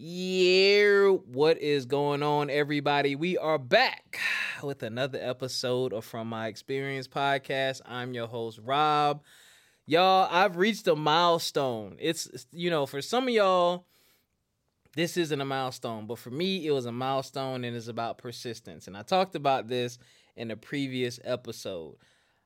Yeah, what is going on, everybody? We are back with another episode of From My Experience podcast. I'm your host, Rob. Y'all, I've reached a milestone. It's, you know, for some of y'all, this isn't a milestone, but for me, it was a milestone and it's about persistence. And I talked about this in a previous episode.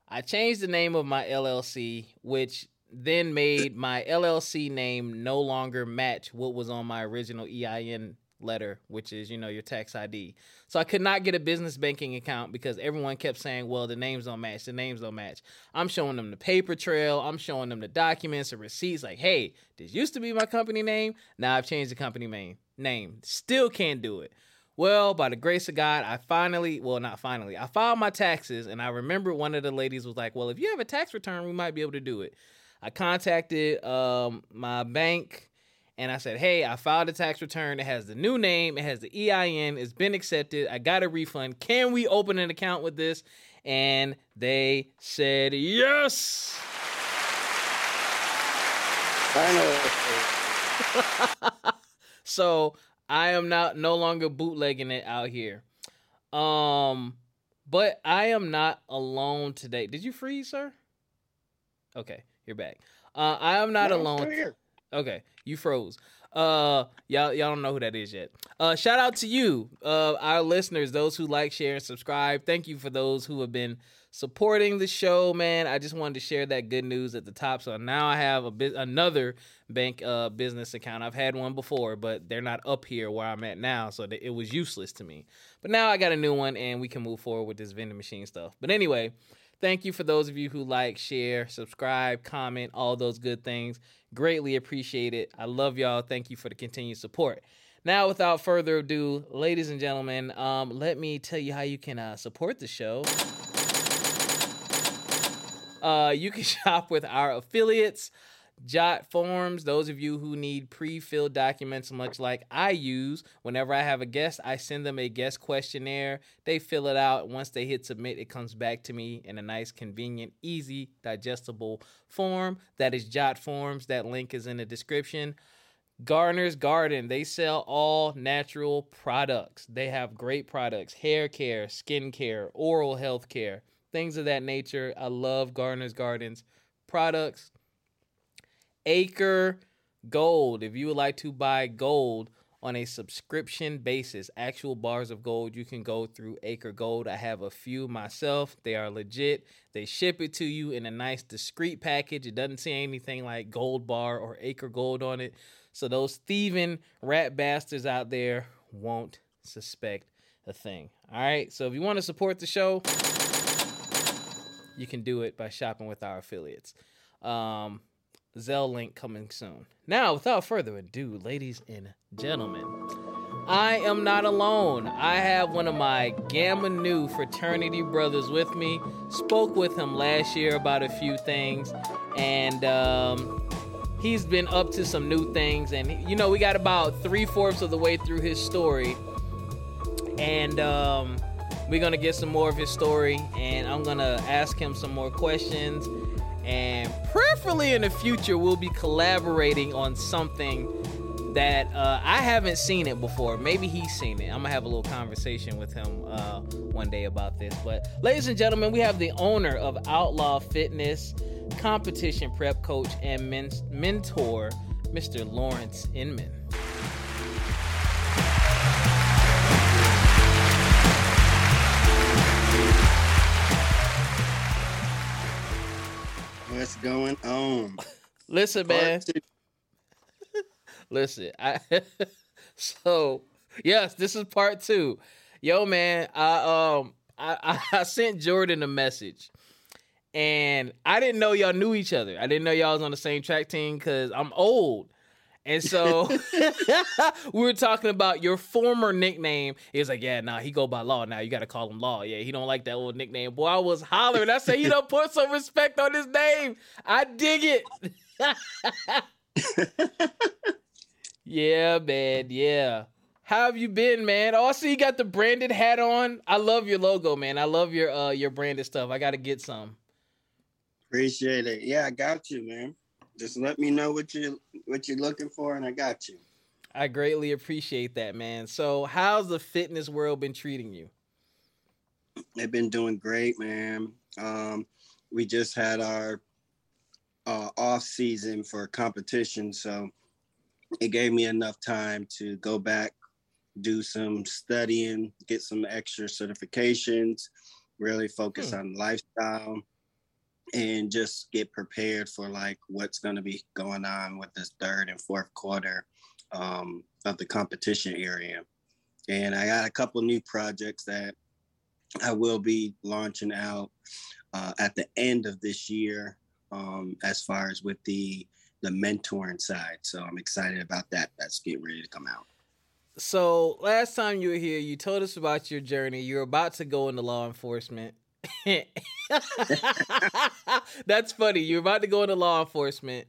I changed the name of my LLC, which then made my LLC name no longer match what was on my original EIN letter, which is, you know, your tax ID. So I could not get a business banking account because everyone kept saying, well, the names don't match, the names don't match. I'm showing them the paper trail, I'm showing them the documents, the receipts, like, hey, this used to be my company name. Now I've changed the company name. Name. Still can't do it. Well, by the grace of God, I finally, well, not finally, I filed my taxes, and I remember one of the ladies was like, well, if you have a tax return, we might be able to do it. I contacted um, my bank and I said, "Hey, I filed a tax return. It has the new name. It has the EIN. It's been accepted. I got a refund. Can we open an account with this?" And they said yes. so I am not no longer bootlegging it out here. Um, but I am not alone today. Did you freeze, sir? Okay. You're back. Uh, I am not no, alone. Okay, you froze. Uh, y'all, y'all don't know who that is yet. Uh, shout out to you, uh, our listeners, those who like, share, and subscribe. Thank you for those who have been supporting the show, man. I just wanted to share that good news at the top. So now I have a bit another bank uh business account. I've had one before, but they're not up here where I'm at now, so it was useless to me. But now I got a new one, and we can move forward with this vending machine stuff. But anyway. Thank you for those of you who like, share, subscribe, comment, all those good things. Greatly appreciate it. I love y'all. Thank you for the continued support. Now, without further ado, ladies and gentlemen, um, let me tell you how you can uh, support the show. Uh, you can shop with our affiliates. Jot forms, those of you who need pre filled documents, much like I use. Whenever I have a guest, I send them a guest questionnaire. They fill it out. Once they hit submit, it comes back to me in a nice, convenient, easy, digestible form. That is Jot Forms. That link is in the description. Garner's Garden, they sell all natural products. They have great products hair care, skin care, oral health care, things of that nature. I love Garner's Gardens products Acre Gold. If you would like to buy gold on a subscription basis, actual bars of gold, you can go through Acre Gold. I have a few myself. They are legit. They ship it to you in a nice, discreet package. It doesn't say anything like gold bar or Acre Gold on it. So those thieving rat bastards out there won't suspect a thing. All right. So if you want to support the show, you can do it by shopping with our affiliates. Um, Zelle link coming soon. Now, without further ado, ladies and gentlemen, I am not alone. I have one of my Gamma Nu fraternity brothers with me. Spoke with him last year about a few things, and um, he's been up to some new things. And you know, we got about three fourths of the way through his story, and um, we're gonna get some more of his story, and I'm gonna ask him some more questions and prayerfully in the future we'll be collaborating on something that uh, I haven't seen it before. Maybe he's seen it. I'm gonna have a little conversation with him uh, one day about this. But, ladies and gentlemen, we have the owner of Outlaw Fitness, competition prep coach, and men- mentor, Mr. Lawrence Inman. What's going on? Listen, man. Listen, I so yes, this is part two. Yo, man, I um I, I sent Jordan a message. And I didn't know y'all knew each other. I didn't know y'all was on the same track team because I'm old. And so we were talking about your former nickname. He was like, "Yeah, nah, he go by Law now. You got to call him Law. Yeah, he don't like that old nickname." Boy, I was hollering. I said, "You don't put some respect on his name. I dig it." yeah, man. Yeah. How have you been, man? Also, you got the branded hat on. I love your logo, man. I love your uh your branded stuff. I got to get some. Appreciate it. Yeah, I got you, man. Just let me know what you what you're looking for, and I got you. I greatly appreciate that, man. So, how's the fitness world been treating you? They've been doing great, man. Um, we just had our uh, off season for competition, so it gave me enough time to go back, do some studying, get some extra certifications, really focus hmm. on lifestyle, and just get prepared for like what's going to be going on with this third and fourth quarter um, of the competition area. And I got a couple new projects that I will be launching out uh, at the end of this year, um, as far as with the the mentoring side. So I'm excited about that. That's getting ready to come out. So last time you were here, you told us about your journey. You're about to go into law enforcement. That's funny. You're about to go into law enforcement.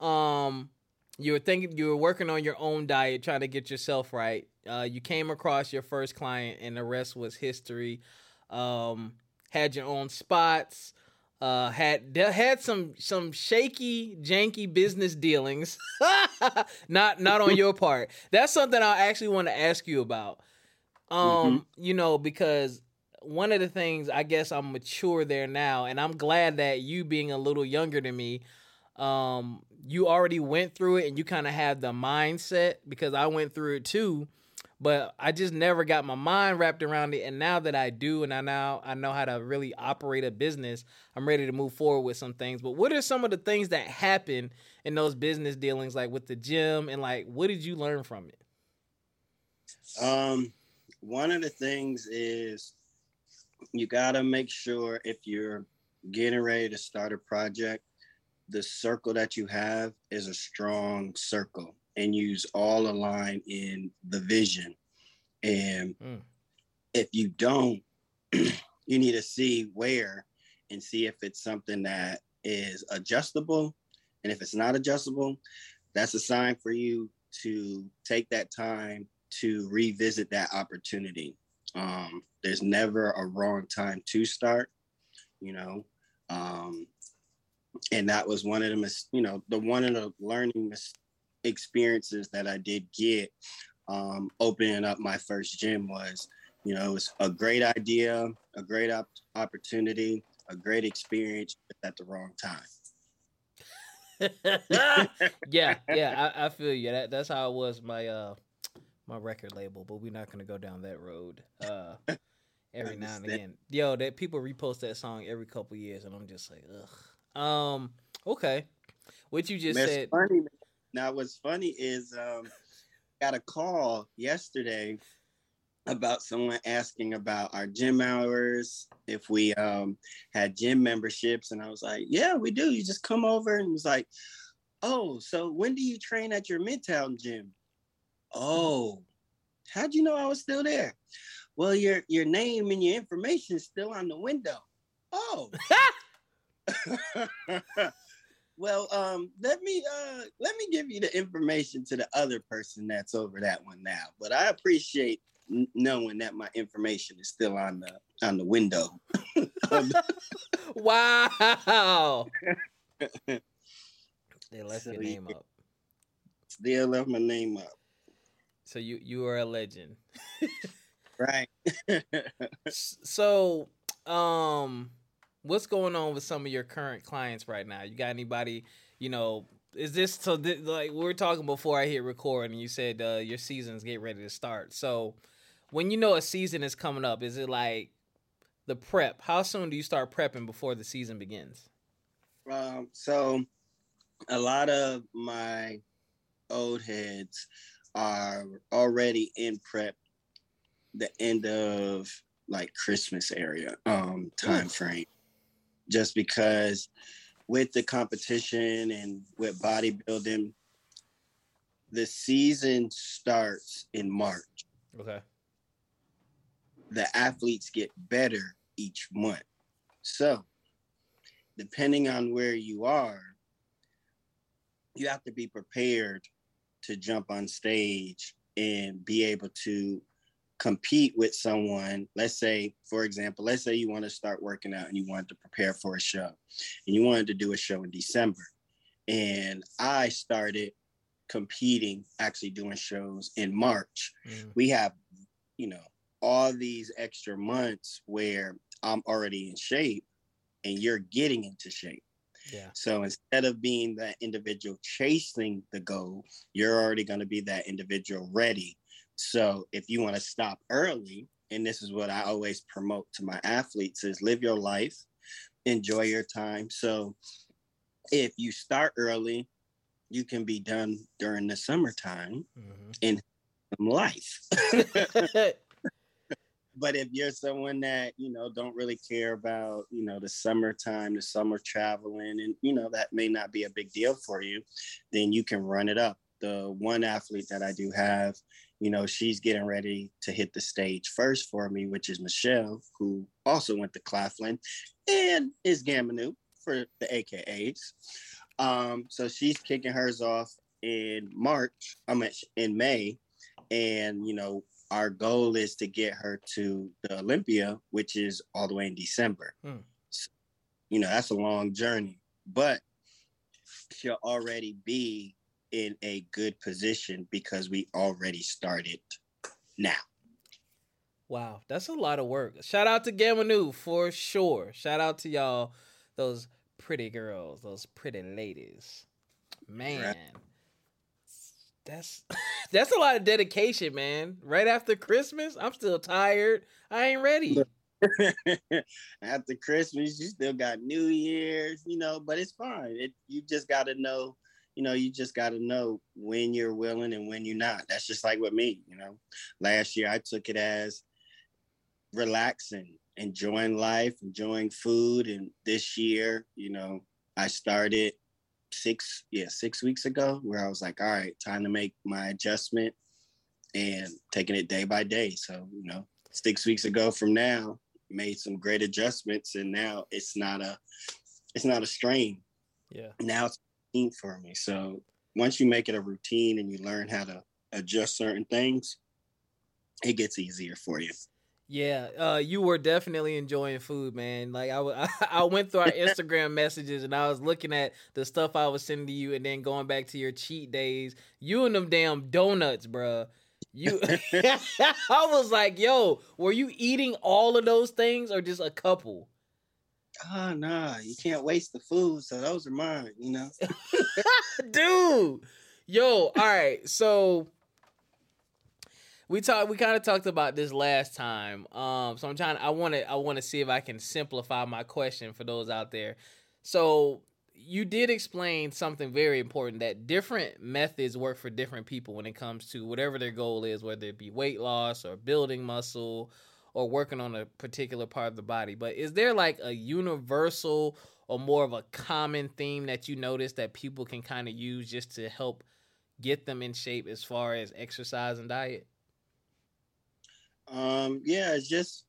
Um, you were thinking you were working on your own diet, trying to get yourself right. Uh, you came across your first client, and the rest was history. Um, had your own spots. Uh, had had some some shaky, janky business dealings. not not on your part. That's something I actually want to ask you about. Um, mm-hmm. you know, because one of the things I guess I'm mature there now, and I'm glad that you being a little younger than me, um, you already went through it and you kind of have the mindset because I went through it too. But I just never got my mind wrapped around it, and now that I do, and I now I know how to really operate a business, I'm ready to move forward with some things. But what are some of the things that happen in those business dealings, like with the gym, and like what did you learn from it? Um, one of the things is you got to make sure if you're getting ready to start a project, the circle that you have is a strong circle and use all align in the vision. And mm. if you don't, you need to see where and see if it's something that is adjustable. And if it's not adjustable, that's a sign for you to take that time to revisit that opportunity. Um, there's never a wrong time to start, you know. Um, and that was one of the, mis- you know, the one of the learning mis- experiences that I did get um, opening up my first gym was, you know, it was a great idea, a great op- opportunity, a great experience at the wrong time. yeah, yeah, I, I, feel you. That that's how it was my uh my record label, but we're not gonna go down that road. Uh every now and again. Yo, that people repost that song every couple years and I'm just like, ugh. Um, okay. What you just said funny, now what's funny is um got a call yesterday about someone asking about our gym hours, if we um had gym memberships, and I was like, Yeah, we do. You just come over and was like, Oh, so when do you train at your Midtown gym? Oh, how'd you know I was still there? Well, your your name and your information is still on the window. Oh. well, um, let me uh let me give you the information to the other person that's over that one now. But I appreciate knowing that my information is still on the on the window. wow. they left so your name up. They left my name up. So you you are a legend. Right. so um what's going on with some of your current clients right now? You got anybody, you know, is this so th- like we were talking before I hit record and you said uh, your seasons get ready to start. So when you know a season is coming up, is it like the prep? How soon do you start prepping before the season begins? Um, so a lot of my old heads are already in prep the end of like Christmas area um time frame. Just because with the competition and with bodybuilding, the season starts in March. Okay. The athletes get better each month. So, depending on where you are, you have to be prepared to jump on stage and be able to compete with someone let's say for example let's say you want to start working out and you wanted to prepare for a show and you wanted to do a show in december and i started competing, actually doing shows in March. Mm. We have, you know, all these extra months where I'm already in shape and you're getting into shape. Yeah. So instead of being that individual chasing the goal, you're already going to be that individual ready. So if you want to stop early, and this is what I always promote to my athletes is live your life, enjoy your time. So if you start early, you can be done during the summertime mm-hmm. in life. but if you're someone that you know don't really care about you know the summertime the summer traveling and you know that may not be a big deal for you then you can run it up the one athlete that i do have you know she's getting ready to hit the stage first for me which is michelle who also went to claflin and is Gamma Nu for the akas um so she's kicking hers off in march i'm in may and you know our goal is to get her to the Olympia, which is all the way in December. Hmm. So, you know, that's a long journey, but she'll already be in a good position because we already started now. Wow, that's a lot of work. Shout out to Gamma Nu for sure. Shout out to y'all, those pretty girls, those pretty ladies. Man. That's that's a lot of dedication, man. Right after Christmas, I'm still tired. I ain't ready. after Christmas, you still got New Year's, you know, but it's fine. It you just gotta know, you know, you just gotta know when you're willing and when you're not. That's just like with me, you know. Last year I took it as relaxing, enjoying life, enjoying food. And this year, you know, I started six yeah six weeks ago where i was like all right time to make my adjustment and taking it day by day so you know six weeks ago from now made some great adjustments and now it's not a it's not a strain yeah now it's for me so once you make it a routine and you learn how to adjust certain things it gets easier for you yeah, uh, you were definitely enjoying food, man. Like I, I went through our Instagram messages and I was looking at the stuff I was sending to you, and then going back to your cheat days. You and them damn donuts, bruh. You, I was like, yo, were you eating all of those things or just a couple? Oh nah, you can't waste the food, so those are mine, you know. Dude, yo, all right, so we talked we kind of talked about this last time um so i'm trying i want to i want to see if i can simplify my question for those out there so you did explain something very important that different methods work for different people when it comes to whatever their goal is whether it be weight loss or building muscle or working on a particular part of the body. But is there like a universal or more of a common theme that you notice that people can kind of use just to help get them in shape as far as exercise and diet? Um, yeah, it's just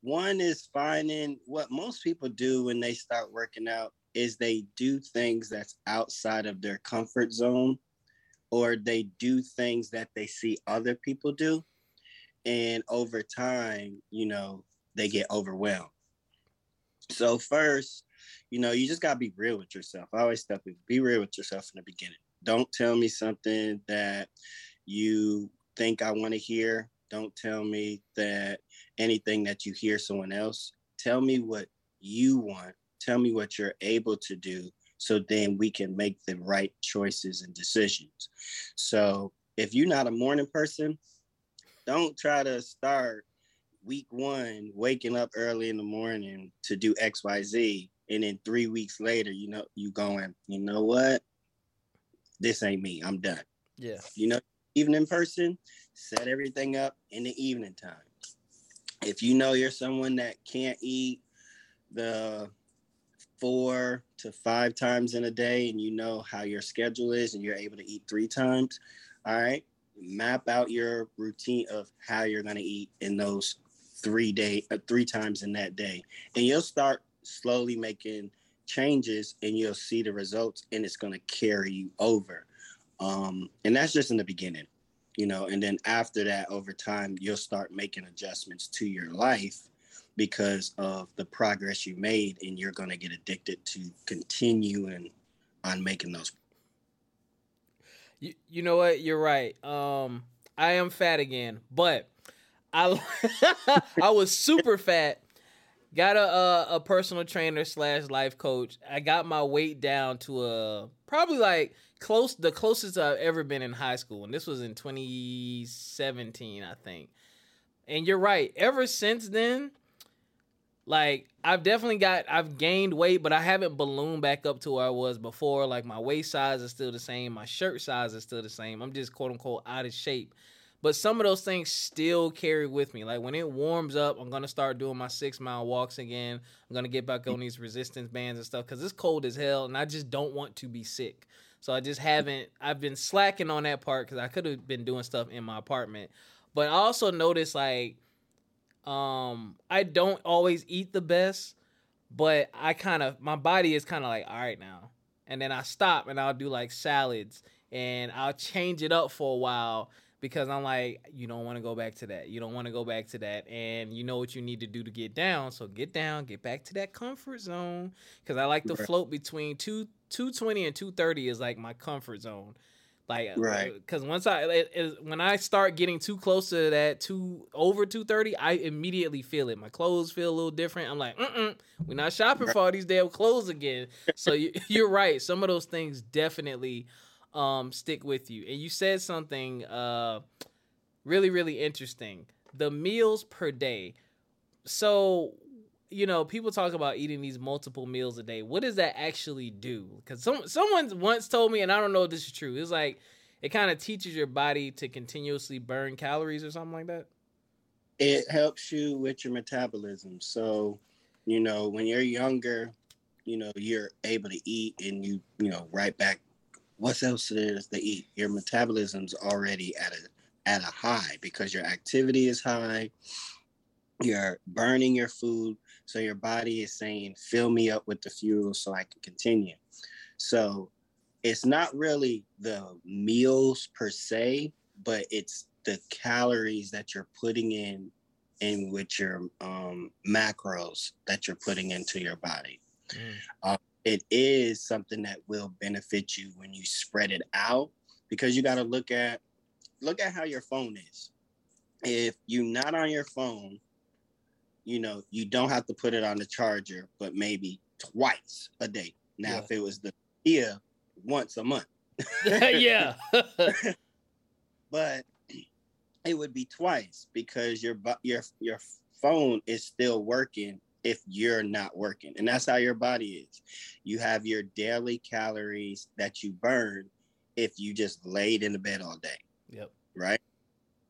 one is finding what most people do when they start working out is they do things that's outside of their comfort zone or they do things that they see other people do and over time you know they get overwhelmed so first you know you just got to be real with yourself i always tell people be real with yourself in the beginning don't tell me something that you think i want to hear don't tell me that anything that you hear someone else. Tell me what you want. Tell me what you're able to do so then we can make the right choices and decisions. So if you're not a morning person, don't try to start week one waking up early in the morning to do XYZ. And then three weeks later, you know, you going, you know what? This ain't me. I'm done. Yeah. You know, evening person, set everything up in the evening time. If you know you're someone that can't eat the four to five times in a day and you know how your schedule is and you're able to eat three times, all right, map out your routine of how you're going to eat in those three day uh, three times in that day. And you'll start slowly making changes and you'll see the results and it's going to carry you over. Um, and that's just in the beginning you know and then after that over time you'll start making adjustments to your life because of the progress you made and you're going to get addicted to continuing on making those You, you know what? You're right. Um, I am fat again, but I I was super fat. Got a, a, a personal trainer slash life coach. I got my weight down to a probably like close the closest I've ever been in high school, and this was in 2017, I think. And you're right. Ever since then, like I've definitely got I've gained weight, but I haven't ballooned back up to where I was before. Like my waist size is still the same, my shirt size is still the same. I'm just quote unquote out of shape. But some of those things still carry with me. Like when it warms up, I'm gonna start doing my six mile walks again. I'm gonna get back on these resistance bands and stuff because it's cold as hell, and I just don't want to be sick. So I just haven't. I've been slacking on that part because I could have been doing stuff in my apartment. But I also noticed like um, I don't always eat the best, but I kind of my body is kind of like all right now, and then I stop and I'll do like salads and I'll change it up for a while because I'm like you don't want to go back to that. You don't want to go back to that, and you know what you need to do to get down. So get down, get back to that comfort zone because I like to float between two. 220 and 230 is like my comfort zone like, uh, right? Because once I it, it, when I start getting too close to that two over two thirty, I immediately feel it. My clothes feel a little different. I'm like, mm we're not shopping for all these damn clothes again. So you, you're right. Some of those things definitely um, stick with you. And you said something uh, really really interesting. The meals per day. So you know, people talk about eating these multiple meals a day. What does that actually do? Because some someone once told me, and I don't know if this is true. It's like it kind of teaches your body to continuously burn calories or something like that. It helps you with your metabolism. So, you know, when you're younger, you know, you're able to eat and you, you know, right back. What else is to eat? Your metabolism's already at a at a high because your activity is high. You're burning your food so your body is saying, fill me up with the fuel so I can continue. So it's not really the meals per se, but it's the calories that you're putting in in with your um, macros that you're putting into your body. Mm. Uh, it is something that will benefit you when you spread it out because you got to look at look at how your phone is. If you're not on your phone you know, you don't have to put it on the charger, but maybe twice a day. Now, yeah. if it was the yeah, once a month. yeah. but it would be twice because your your your phone is still working if you're not working. And that's how your body is. You have your daily calories that you burn if you just laid in the bed all day. Yep. Right?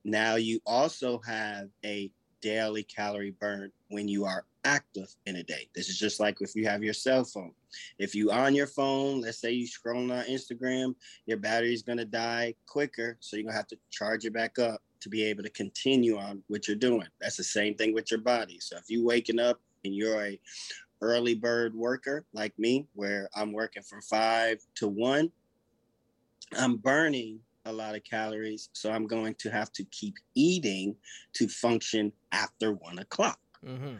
Now you also have a daily calorie burn when you are active in a day. This is just like if you have your cell phone. If you on your phone, let's say you scrolling on Instagram, your battery is gonna die quicker, so you're gonna have to charge it back up to be able to continue on what you're doing. That's the same thing with your body. So if you waking up and you're a early bird worker like me, where I'm working from five to one, I'm burning a lot of calories. So I'm going to have to keep eating to function after one o'clock. Mm-hmm.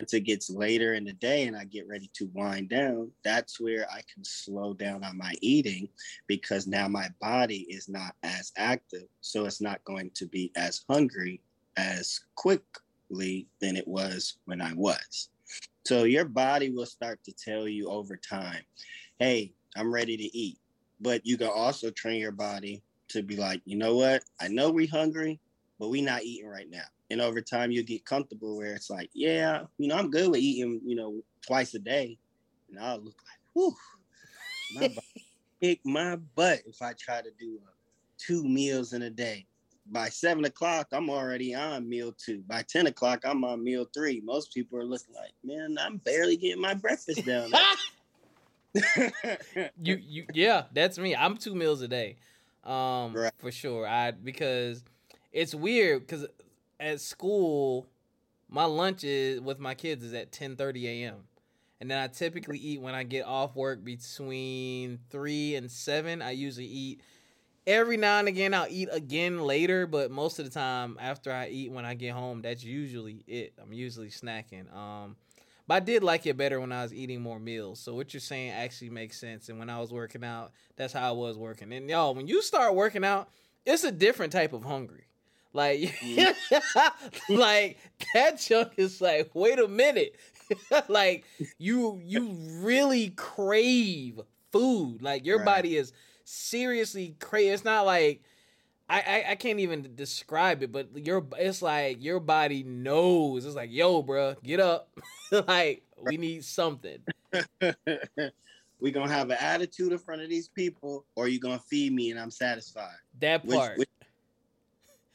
Once it gets later in the day and I get ready to wind down, that's where I can slow down on my eating because now my body is not as active. So it's not going to be as hungry as quickly than it was when I was. So your body will start to tell you over time, hey, I'm ready to eat but you can also train your body to be like, you know what? I know we're hungry, but we're not eating right now. And over time, you'll get comfortable where it's like, yeah, you know, I'm good with eating, you know, twice a day, and I'll look like, whew, my kick my butt if I try to do uh, two meals in a day. By seven o'clock, I'm already on meal two. By ten o'clock, I'm on meal three. Most people are looking like, man, I'm barely getting my breakfast down. you you yeah, that's me. I'm two meals a day. Um right. for sure. I because it's weird cuz at school my lunch is with my kids is at 10:30 a.m. And then I typically eat when I get off work between 3 and 7. I usually eat every now and again I'll eat again later, but most of the time after I eat when I get home, that's usually it. I'm usually snacking. Um But I did like it better when I was eating more meals. So what you're saying actually makes sense. And when I was working out, that's how I was working. And y'all, when you start working out, it's a different type of hungry. Like, like that chunk is like, wait a minute. like you you really crave food. Like your right. body is seriously crave. It's not like I, I, I can't even describe it, but your it's like your body knows. It's like, yo, bro, get up. like we need something. we gonna have an attitude in front of these people, or you gonna feed me and I'm satisfied. That part. Which,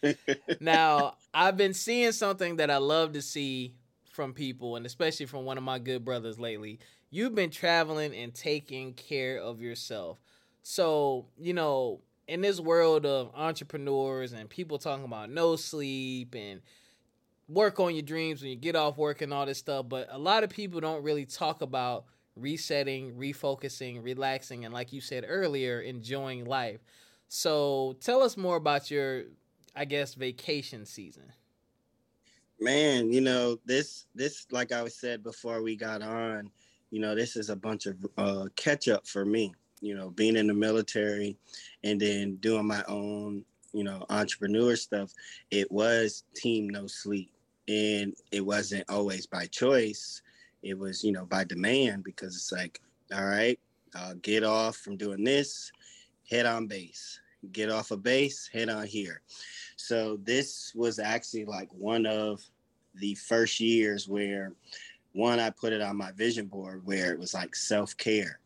which... now I've been seeing something that I love to see from people, and especially from one of my good brothers lately. You've been traveling and taking care of yourself. So, you know, in this world of entrepreneurs and people talking about no sleep and work on your dreams when you get off work and all this stuff, but a lot of people don't really talk about resetting, refocusing, relaxing, and like you said earlier, enjoying life. So tell us more about your, I guess, vacation season. Man, you know this this like I said before we got on, you know this is a bunch of uh, catch up for me you know, being in the military and then doing my own, you know, entrepreneur stuff, it was team no sleep. And it wasn't always by choice. It was, you know, by demand because it's like, all right, get off from doing this, head on base. Get off a of base, head on here. So this was actually like one of the first years where one, I put it on my vision board where it was like self care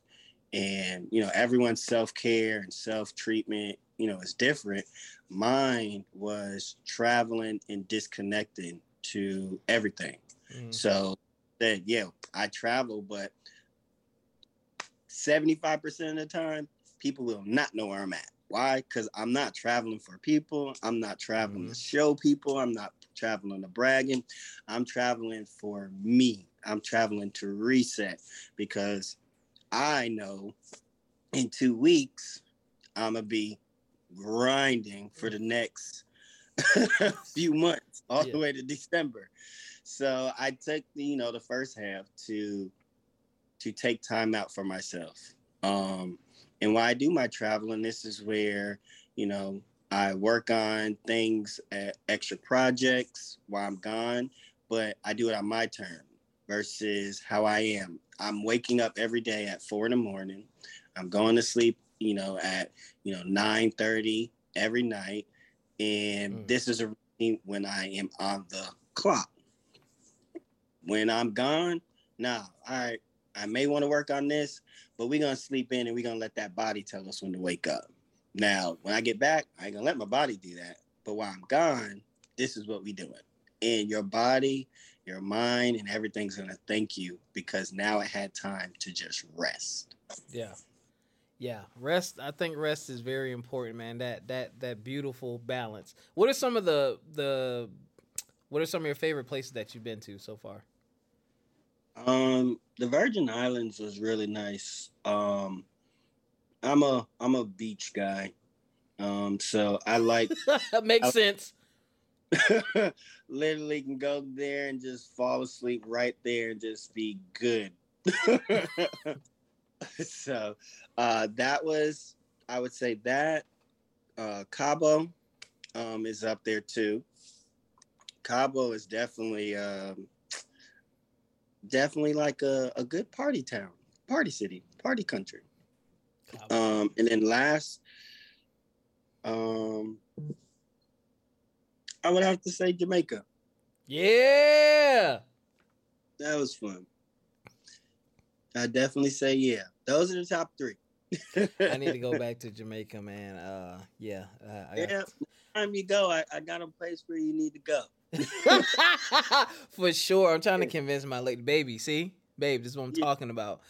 and you know everyone's self-care and self-treatment you know is different. Mine was traveling and disconnecting to everything. Mm. so that yeah i travel but 75% of the time people will not know where i'm at. Why? Because i'm not traveling for people. I'm not traveling mm. to show people. I'm not traveling to bragging. I'm traveling for me. I'm traveling to reset because I know in two weeks I'm gonna be grinding for the next few months, all yeah. the way to December. So I took the, you know the first half to to take time out for myself. Um, and while I do my traveling, this is where you know I work on things, at extra projects while I'm gone, but I do it on my terms versus how I am. I'm waking up every day at four in the morning. I'm going to sleep, you know, at you know nine thirty every night, and mm. this is a routine when I am on the clock. When I'm gone, now, all right, I may want to work on this, but we're gonna sleep in and we're gonna let that body tell us when to wake up. Now, when I get back, I ain't gonna let my body do that. But while I'm gone, this is what we doing. And your body your mind and everything's to thank you because now it had time to just rest. Yeah. Yeah, rest. I think rest is very important, man. That that that beautiful balance. What are some of the the what are some of your favorite places that you've been to so far? Um, the Virgin Islands was really nice. Um, I'm a I'm a beach guy. Um, so I like makes I, sense. literally can go there and just fall asleep right there and just be good. so uh, that was, I would say that uh, Cabo um, is up there too. Cabo is definitely, um, definitely like a, a good party town, party city, party country. Um, and then last, um, I would have to say Jamaica. Yeah. That was fun. I definitely say yeah. Those are the top three. I need to go back to Jamaica, man. Uh, yeah. Uh, I yeah. Time you go, I, I got a place where you need to go. For sure. I'm trying to convince my lady baby. See, babe, this is what I'm yeah. talking about.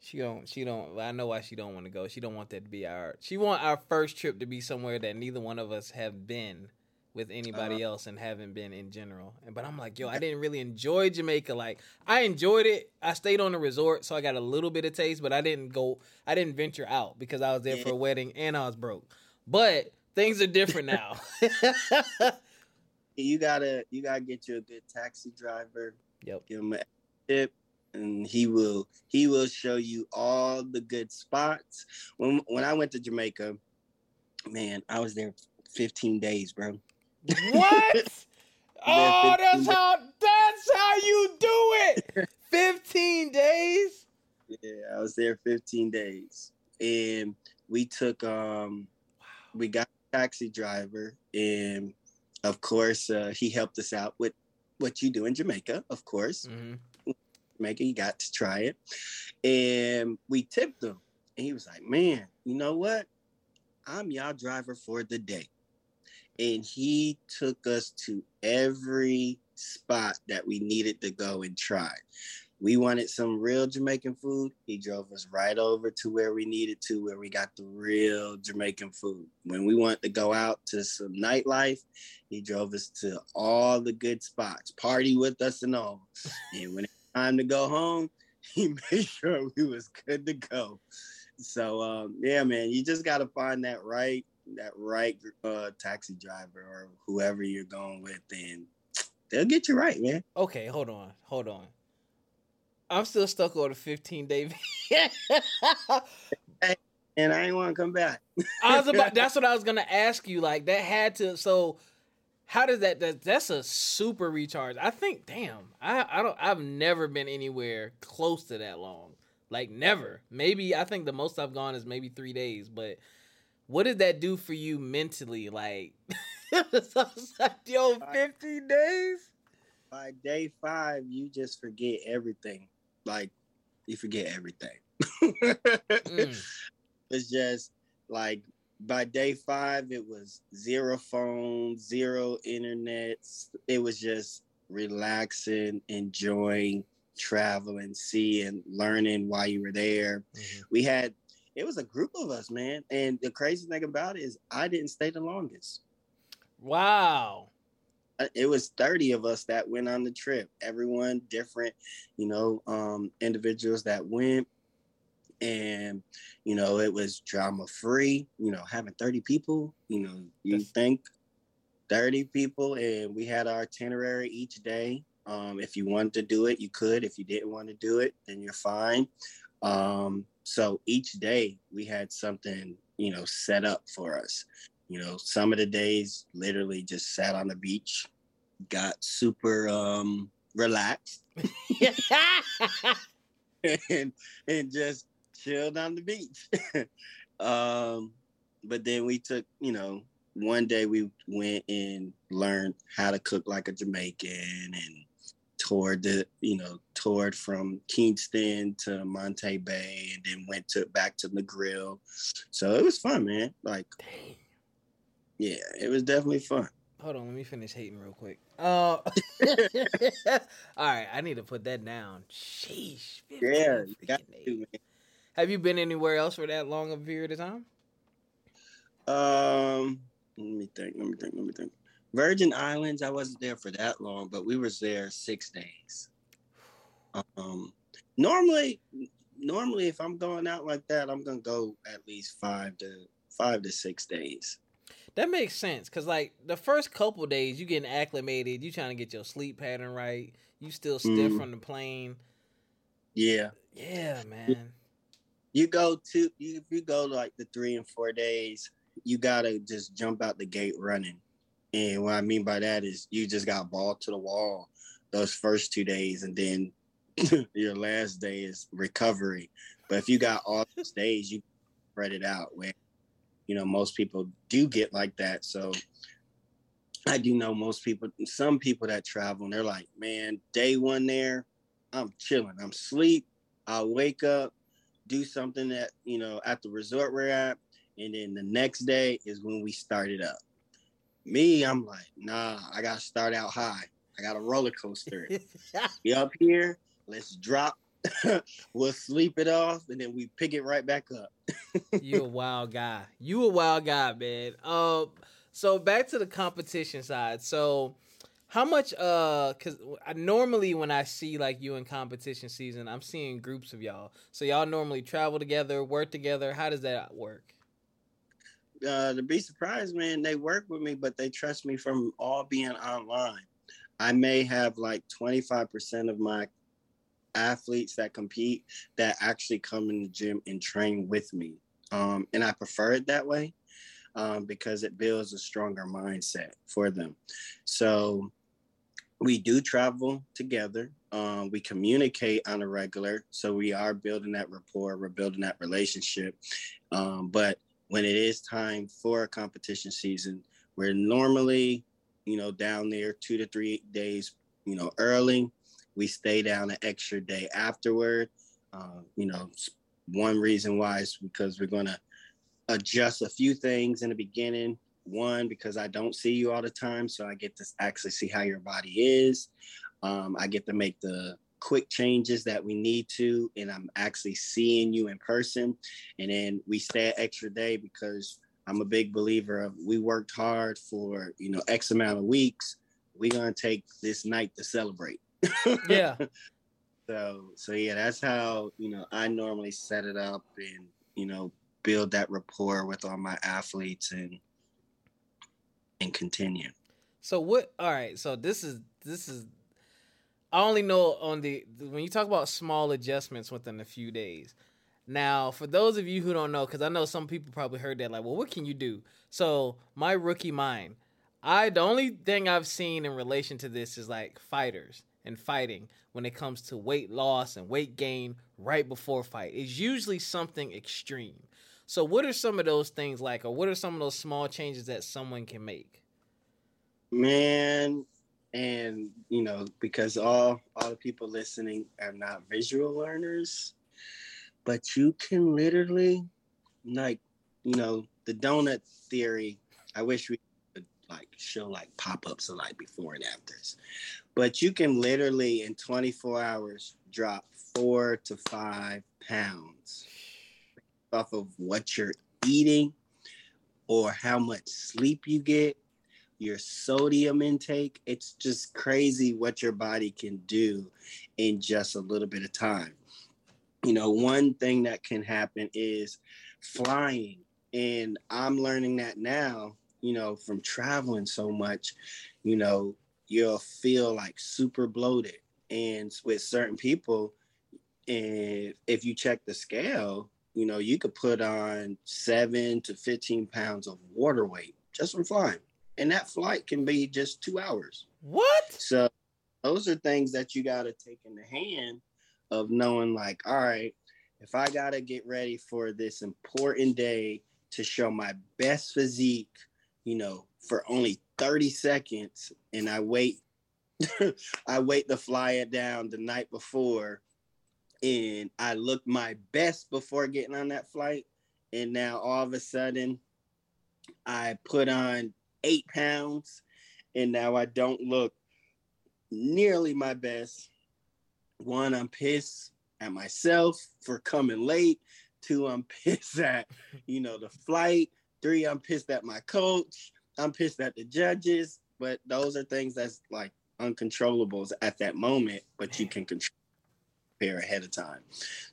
She don't. She don't. I know why she don't want to go. She don't want that to be our. She want our first trip to be somewhere that neither one of us have been with anybody uh, else and haven't been in general. But I'm like, yo, I didn't really enjoy Jamaica. Like I enjoyed it. I stayed on the resort, so I got a little bit of taste, but I didn't go. I didn't venture out because I was there for a wedding and I was broke. But things are different now. you gotta you gotta get you a good taxi driver. Yep. Give him a tip. and he will he will show you all the good spots. When when I went to Jamaica, man, I was there 15 days, bro. What? oh, that's how that's how you do it. 15 days? Yeah, I was there 15 days. And we took um wow. we got a taxi driver and of course uh, he helped us out with what you do in Jamaica, of course. Mm-hmm. Jamaica, you got to try it. And we tipped him. And he was like, Man, you know what? I'm y'all driver for the day. And he took us to every spot that we needed to go and try. We wanted some real Jamaican food. He drove us right over to where we needed to, where we got the real Jamaican food. When we wanted to go out to some nightlife, he drove us to all the good spots, party with us and all. And when it was time to go home, he made sure we was good to go. So um, yeah, man, you just got to find that right that right uh, taxi driver or whoever you're going with, and they'll get you right, man. Okay, hold on, hold on. I'm still stuck on the 15 day. and I ain't want to come back. I was about. That's what I was gonna ask you. Like that had to. So how does that, that? That's a super recharge. I think. Damn. I I don't. I've never been anywhere close to that long. Like never. Maybe I think the most I've gone is maybe three days. But what did that do for you mentally? Like, yo, 15 days. By day five, you just forget everything. Like, you forget everything. mm. It's just like by day five, it was zero phones, zero internet. It was just relaxing, enjoying traveling, seeing, learning while you were there. Mm-hmm. We had it was a group of us, man. And the crazy thing about it is I didn't stay the longest. Wow. Uh, it was 30 of us that went on the trip. Everyone different, you know, um, individuals that went. And, you know, it was drama free, you know, having 30 people, you know, you That's... think 30 people and we had our itinerary each day um, if you wanted to do it, you could. If you didn't want to do it, then you're fine. Um, so each day we had something, you know, set up for us. You know, some of the days literally just sat on the beach, got super um, relaxed, and and just chilled on the beach. um, but then we took, you know, one day we went and learned how to cook like a Jamaican and toured the you know toured from Kingston to Montego Bay and then went to back to Negril. So it was fun, man. Like, Dang. yeah, it was definitely fun. Hold on, let me finish hating real quick. Uh, all right, I need to put that down. Sheesh. Yeah, to, Have you been anywhere else for that long of a period of time? Um, let me think. Let me think. Let me think. Virgin Islands, I wasn't there for that long, but we was there six days. Um, normally, normally if I'm going out like that, I'm gonna go at least five to five to six days. That makes sense because like the first couple days, you getting acclimated, you trying to get your sleep pattern right. You still stiff mm. from the plane. Yeah. Yeah, man. You go to you, if you go like the three and four days, you gotta just jump out the gate running. And what I mean by that is you just got ball to the wall those first two days, and then your last day is recovery. But if you got all those days, you spread it out. Where you know most people do get like that. So I do know most people, some people that travel, and they're like, man, day one there, I'm chilling. I'm sleep. I'll wake up, do something that you know at the resort we're at, and then the next day is when we start it up. Me, I'm like, nah, I gotta start out high. I got a roller coaster. be up here, let's drop. we'll sleep it off and then we pick it right back up. you a wild guy. You a wild guy, man. Um, so back to the competition side. So how much uh I normally when I see like you in competition season, I'm seeing groups of y'all. So y'all normally travel together, work together. How does that work? Uh, to be surprised, man, they work with me, but they trust me from all being online. I may have like 25% of my athletes that compete that actually come in the gym and train with me. Um, and I prefer it that way um, because it builds a stronger mindset for them. So we do travel together. Um, we communicate on a regular. So we are building that rapport, we're building that relationship. Um, but when it is time for a competition season, we're normally, you know, down there two to three days, you know, early. We stay down an extra day afterward. Uh, you know, one reason why is because we're going to adjust a few things in the beginning. One, because I don't see you all the time, so I get to actually see how your body is. Um, I get to make the quick changes that we need to, and I'm actually seeing you in person. And then we stay an extra day because I'm a big believer of we worked hard for you know X amount of weeks. We're gonna take this night to celebrate. yeah. So so yeah, that's how you know I normally set it up and you know build that rapport with all my athletes and and continue. So what? All right. So this is this is. I only know on the when you talk about small adjustments within a few days. Now, for those of you who don't know, because I know some people probably heard that, like, well, what can you do? So my rookie mind, I the only thing I've seen in relation to this is like fighters and fighting when it comes to weight loss and weight gain right before fight. It's usually something extreme. So, what are some of those things like, or what are some of those small changes that someone can make? Man, and you know, because all all the people listening are not visual learners, but you can literally, like, you know, the donut theory. I wish we could like show like pop ups of like before and afters, but you can literally in 24 hours drop four to five pounds off of what you're eating or how much sleep you get, your sodium intake. It's just crazy what your body can do in just a little bit of time. You know, one thing that can happen is flying. And I'm learning that now, you know, from traveling so much, you know, you'll feel like super bloated. And with certain people, and if you check the scale, you know, you could put on seven to 15 pounds of water weight just from flying. And that flight can be just two hours. What? So those are things that you got to take in the hand of knowing, like, all right, if I got to get ready for this important day to show my best physique, you know, for only 30 seconds, and I wait, I wait to fly it down the night before and I looked my best before getting on that flight. And now all of a sudden, I put on eight pounds, and now I don't look nearly my best. One, I'm pissed at myself for coming late. Two, I'm pissed at, you know, the flight. Three, I'm pissed at my coach. I'm pissed at the judges. But those are things that's like uncontrollables at that moment, but you can control prepare ahead of time.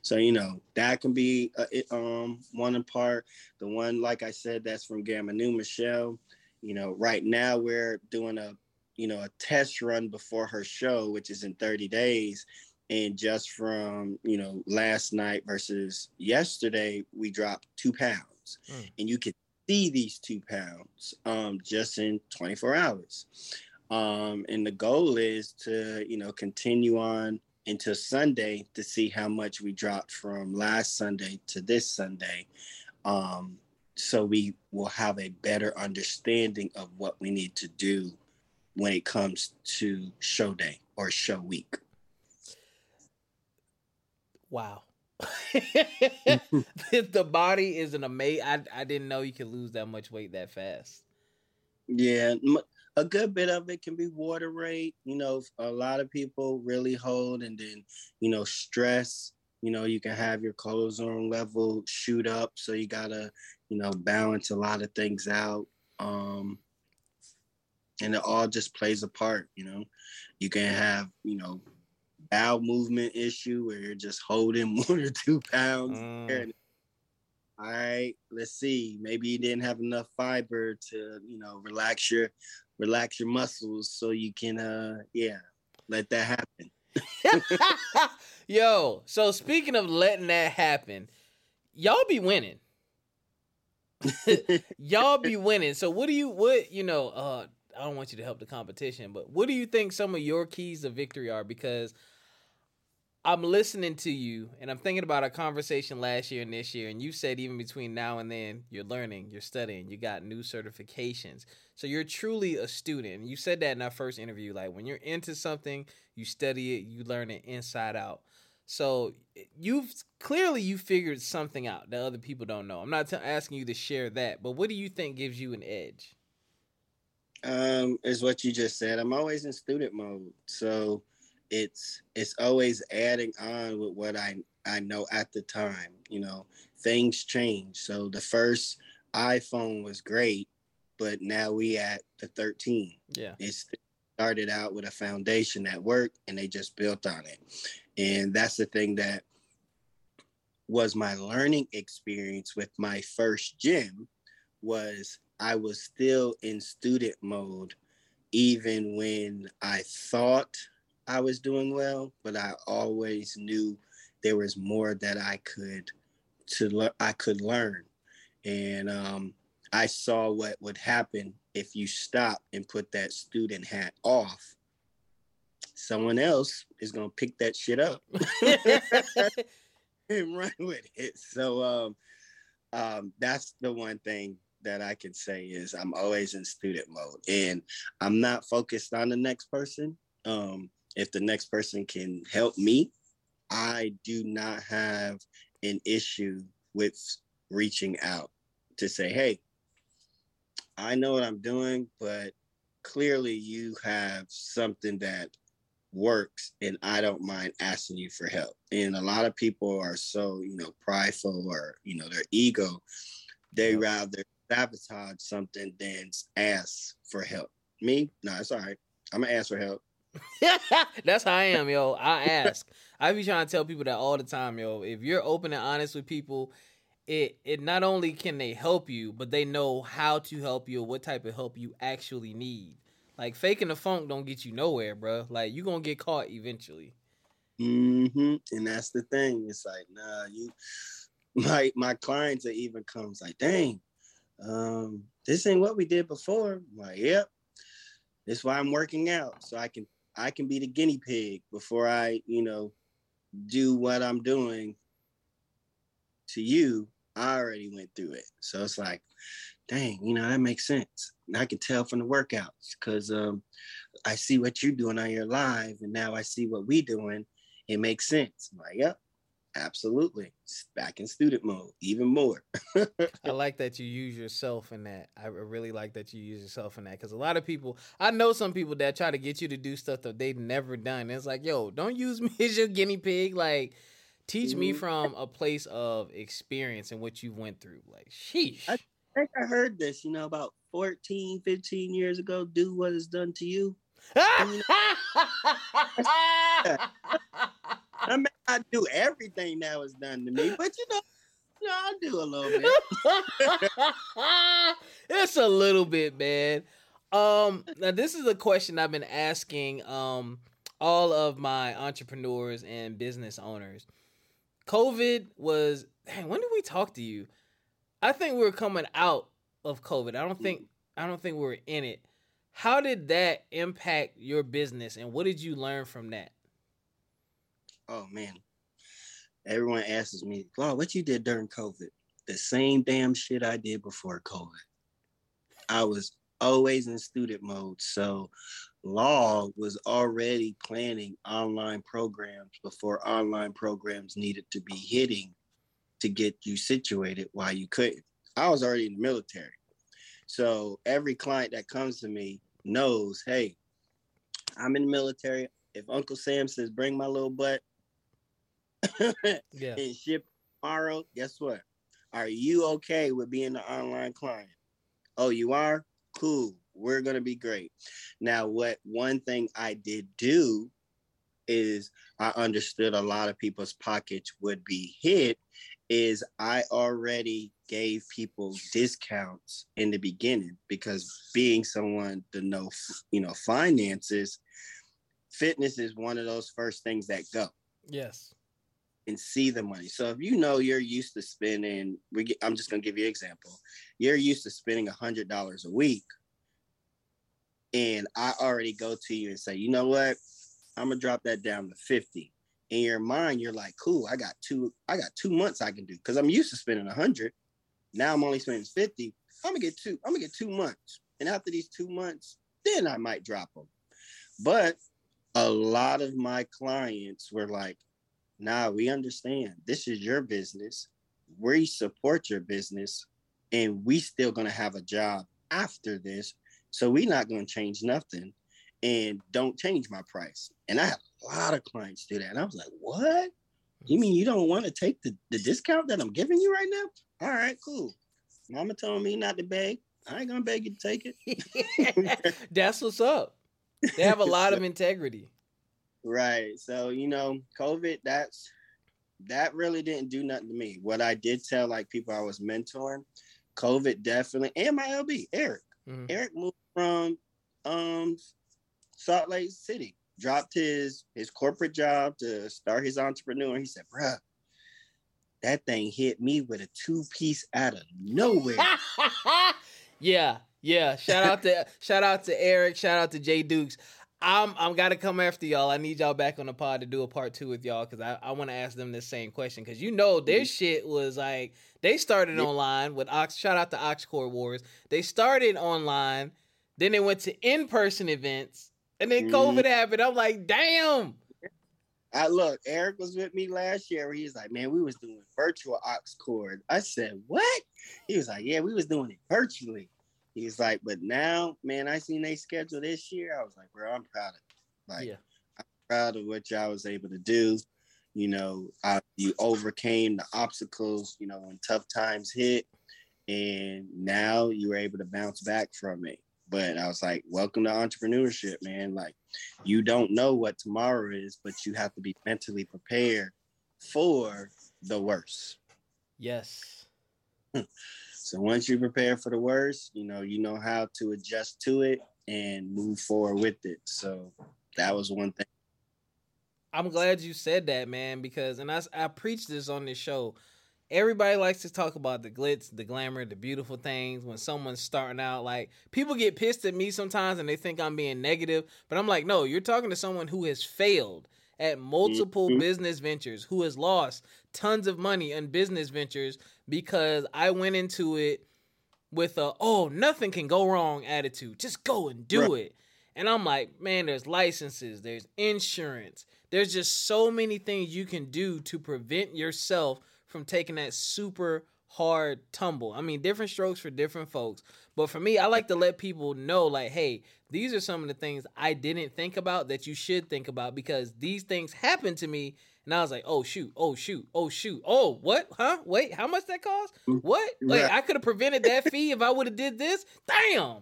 So you know that can be uh, um one part. The one, like I said, that's from Gamma Nu Michelle. You know, right now we're doing a you know a test run before her show, which is in 30 days. And just from you know last night versus yesterday, we dropped two pounds, mm. and you can see these two pounds um, just in 24 hours. Um, and the goal is to you know continue on until Sunday to see how much we dropped from last Sunday to this Sunday. Um, so we will have a better understanding of what we need to do when it comes to show day or show week. Wow. the body is an amazing. I, I didn't know you could lose that much weight that fast. Yeah, a good bit of it can be water weight. You know, a lot of people really hold and then, you know, stress. You know, you can have your cortisol level shoot up. So you gotta, you know, balance a lot of things out. Um, and it all just plays a part, you know. You can have, you know, bowel movement issue where you're just holding one or two pounds. Mm all right, let's see. Maybe you didn't have enough fiber to, you know, relax your relax your muscles so you can uh yeah, let that happen. Yo, so speaking of letting that happen, y'all be winning. y'all be winning. So what do you what you know, uh I don't want you to help the competition, but what do you think some of your keys to victory are? Because I'm listening to you and I'm thinking about our conversation last year and this year, and you said even between now and then you're learning, you're studying, you got new certifications. So you're truly a student. You said that in our first interview. Like when you're into something, you study it, you learn it inside out. So you've clearly you figured something out that other people don't know. I'm not t- asking you to share that, but what do you think gives you an edge? Um, is what you just said. I'm always in student mode, so it's it's always adding on with what I I know at the time. You know, things change. So the first iPhone was great, but now we at the 13. Yeah, it started out with a foundation that worked, and they just built on it. And that's the thing that was my learning experience with my first gym was I was still in student mode even when I thought I was doing well, but I always knew there was more that I could to le- I could learn. And um, I saw what would happen if you stop and put that student hat off. Someone else is gonna pick that shit up and run with it. So um, um, that's the one thing that I can say is I'm always in student mode and I'm not focused on the next person. Um, if the next person can help me, I do not have an issue with reaching out to say, hey, I know what I'm doing, but clearly you have something that works and I don't mind asking you for help. And a lot of people are so, you know, prideful or, you know, their ego, they rather sabotage something than ask for help. Me, no, it's all right. I'm gonna ask for help. That's how I am, yo. I ask. I be trying to tell people that all the time, yo. If you're open and honest with people, it it not only can they help you, but they know how to help you what type of help you actually need. Like faking the funk don't get you nowhere, bro. Like you gonna get caught eventually. Mm-hmm. And that's the thing. It's like, nah, you my my clients that even comes like, dang, um, this ain't what we did before. I'm like, yep. That's why I'm working out. So I can I can be the guinea pig before I, you know, do what I'm doing to you. I already went through it. So it's like, dang, you know, that makes sense. And I can tell from the workouts because um, I see what you're doing on your live and now I see what we doing. It makes sense. I'm like, yep, Absolutely. Back in student mode, even more. I like that you use yourself in that. I really like that you use yourself in that because a lot of people, I know some people that try to get you to do stuff that they've never done. It's like, yo, don't use me as your guinea pig. Like, teach mm-hmm. me from a place of experience and what you went through. Like, sheesh. I think I heard this, you know, about 14, 15 years ago. Do what is done to you. I may not do everything that was done to me, but you know, you know I do a little bit. it's a little bit, man. Um, now this is a question I've been asking um all of my entrepreneurs and business owners. COVID was dang, when did we talk to you? I think we are coming out of COVID. I don't think I don't think we we're in it. How did that impact your business and what did you learn from that? Oh man, everyone asks me, "Wow, what you did during COVID?" The same damn shit I did before COVID. I was always in student mode, so law was already planning online programs before online programs needed to be hitting to get you situated while you couldn't. I was already in the military. So every client that comes to me knows, hey, I'm in the military. If Uncle Sam says bring my little butt, yeah. and ship tomorrow, guess what? Are you okay with being an online client? Oh, you are? Cool. We're going to be great. Now, what one thing I did do is I understood a lot of people's pockets would be hit is I already gave people discounts in the beginning because being someone to know, you know, finances, fitness is one of those first things that go. Yes. And see the money. So if you know you're used to spending, get, I'm just gonna give you an example. You're used to spending a hundred dollars a week, and I already go to you and say, you know what, I'm gonna drop that down to fifty. In your mind, you're like, cool, I got two, I got two months I can do because I'm used to spending a hundred. Now I'm only spending fifty. I'm gonna get two. I'm gonna get two months, and after these two months, then I might drop them. But a lot of my clients were like, nah, we understand. This is your business. We support your business, and we still gonna have a job after this. So we're not gonna change nothing. And don't change my price. And I had a lot of clients do that. And I was like, what? You mean you don't want to take the, the discount that I'm giving you right now? All right, cool. Mama told me not to beg. I ain't gonna beg you to take it. That's what's up. They have a lot of integrity. Right. So, you know, COVID, that's that really didn't do nothing to me. What I did tell like people I was mentoring, COVID definitely and my LB, Eric. Mm-hmm. Eric moved from um Salt Lake City, dropped his his corporate job to start his entrepreneur. He said, bruh, that thing hit me with a two piece out of nowhere. yeah, yeah. Shout out to shout out to Eric. Shout out to Jay Dukes. I'm I'm gotta come after y'all. I need y'all back on the pod to do a part two with y'all because I, I want to ask them this same question because you know their mm-hmm. shit was like they started online with Ox. Shout out to Oxcord Wars. They started online, then they went to in person events, and then mm-hmm. COVID happened. I'm like, damn. I look, Eric was with me last year. Where he was like, "Man, we was doing virtual Oxcord." I said, "What?" He was like, "Yeah, we was doing it virtually." He's like, "But now, man, I seen they schedule this year. I was like, bro, I'm proud of it. Like, yeah. I'm proud of what y'all was able to do. You know, I, you overcame the obstacles. You know, when tough times hit, and now you were able to bounce back from it." But I was like, welcome to entrepreneurship, man. Like, you don't know what tomorrow is, but you have to be mentally prepared for the worst. Yes. so once you prepare for the worst, you know, you know how to adjust to it and move forward with it. So that was one thing. I'm glad you said that, man, because and I I preach this on this show everybody likes to talk about the glitz, the glamour, the beautiful things when someone's starting out. Like people get pissed at me sometimes and they think I'm being negative, but I'm like, no, you're talking to someone who has failed at multiple mm-hmm. business ventures, who has lost tons of money in business ventures because I went into it with a oh nothing can go wrong attitude. Just go and do right. it. And I'm like, man, there's licenses, there's insurance, there's just so many things you can do to prevent yourself from taking that super hard tumble. I mean, different strokes for different folks. But for me, I like to let people know, like, hey, these are some of the things I didn't think about that you should think about because these things happened to me. And I was like, oh, shoot, oh, shoot, oh, shoot. Oh, what? Huh? Wait, how much that cost? Mm, what? Like, I could have prevented that fee if I would have did this? Damn.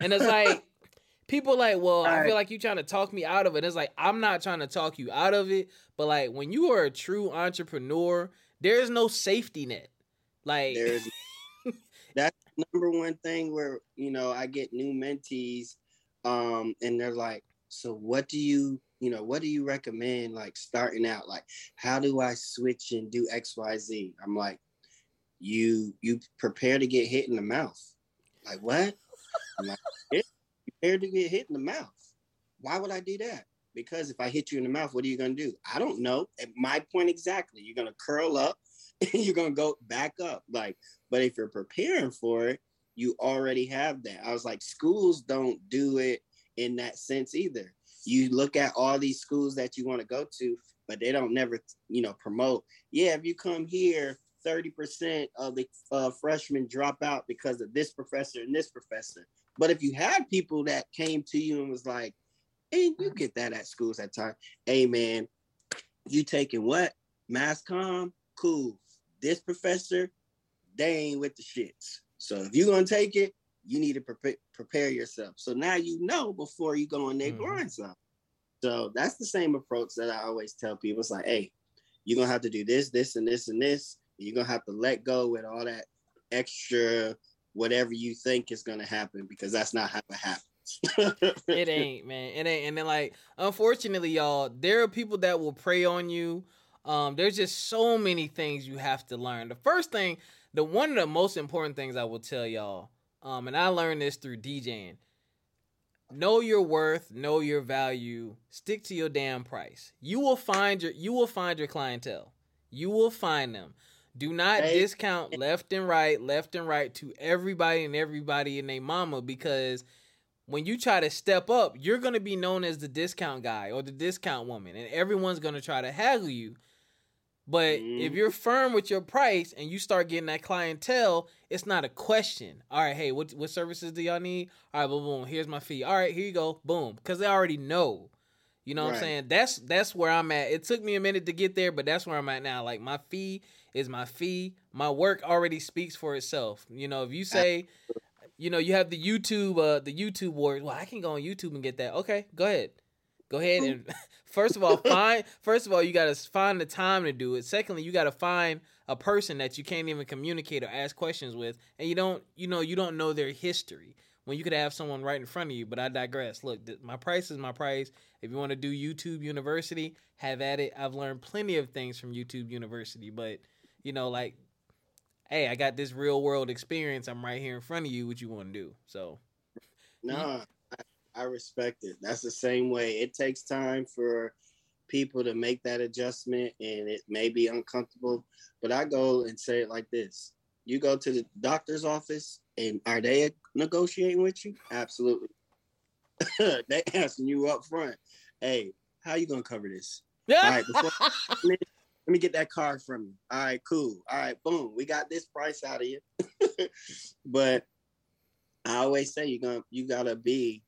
And it's like, people like, well, I feel like you trying to talk me out of it. It's like, I'm not trying to talk you out of it. But like, when you are a true entrepreneur there is no safety net. Like there's that's number one thing where you know I get new mentees, um, and they're like, so what do you you know what do you recommend like starting out like how do i switch and do xyz i'm like you you prepare to get hit in the mouth like what i'm like prepare to get hit in the mouth why would i do that because if I hit you in the mouth, what are you to do? I don't know. At my point exactly, you're to curl up and you're to go back up. Like, but if you're preparing for it, you already have that. I was like, schools don't do it in that sense either. You look at all these schools that you want to go to, but they don't never, you know, promote. Yeah, if you come here, 30% of the uh, freshmen drop out because of this professor and this professor. But if you had people that came to you and was like, and you get that at schools at time. Hey man, you taking what? Mass com? Cool. This professor, they ain't with the shits. So if you're gonna take it, you need to prepare prepare yourself. So now you know before you go on their mm-hmm. grind some. So that's the same approach that I always tell people. It's like, hey, you're gonna have to do this, this, and this, and this. You're gonna have to let go with all that extra whatever you think is gonna happen because that's not how it happens. it ain't, man. It ain't. And then like, unfortunately, y'all, there are people that will prey on you. Um, there's just so many things you have to learn. The first thing, the one of the most important things I will tell y'all, um, and I learned this through DJing. Know your worth, know your value, stick to your damn price. You will find your you will find your clientele. You will find them. Do not hey. discount left and right, left and right to everybody and everybody and their mama because when you try to step up, you're going to be known as the discount guy or the discount woman, and everyone's going to try to haggle you. But mm. if mm-hmm. you're firm with your price and you start getting that clientele, it's not a question. All right, hey, what what services do y'all need? All right, boom, boom. Here's my fee. All right, here you go. Boom, because they already know. You know right. what I'm saying? That's that's where I'm at. It took me a minute to get there, but that's where I'm at now. Like my fee is my fee. My work already speaks for itself. You know, if you say, you know, you have the YouTube, uh, the YouTube wars. Well, I can go on YouTube and get that. Okay, go ahead, go ahead and first of all, find. First of all, you got to find the time to do it. Secondly, you got to find a person that you can't even communicate or ask questions with, and you don't, you know, you don't know their history when you could have someone right in front of you. But I digress. Look, my price is my price. If you want to do YouTube University, have at it. I've learned plenty of things from YouTube University, but you know, like, hey, I got this real world experience. I'm right here in front of you. What you want to do? So, no, I, respect it. That's the same way. It takes time for people to make that adjustment, and it may be uncomfortable. But I go and say it like this: You go to the doctor's office, and are they negotiating with you? Absolutely. they asking you up front, hey, how you gonna cover this? Yeah. All right, before, let me get that card from you. All right, cool. All right, boom. We got this price out of you. but I always say you're gonna you gotta be,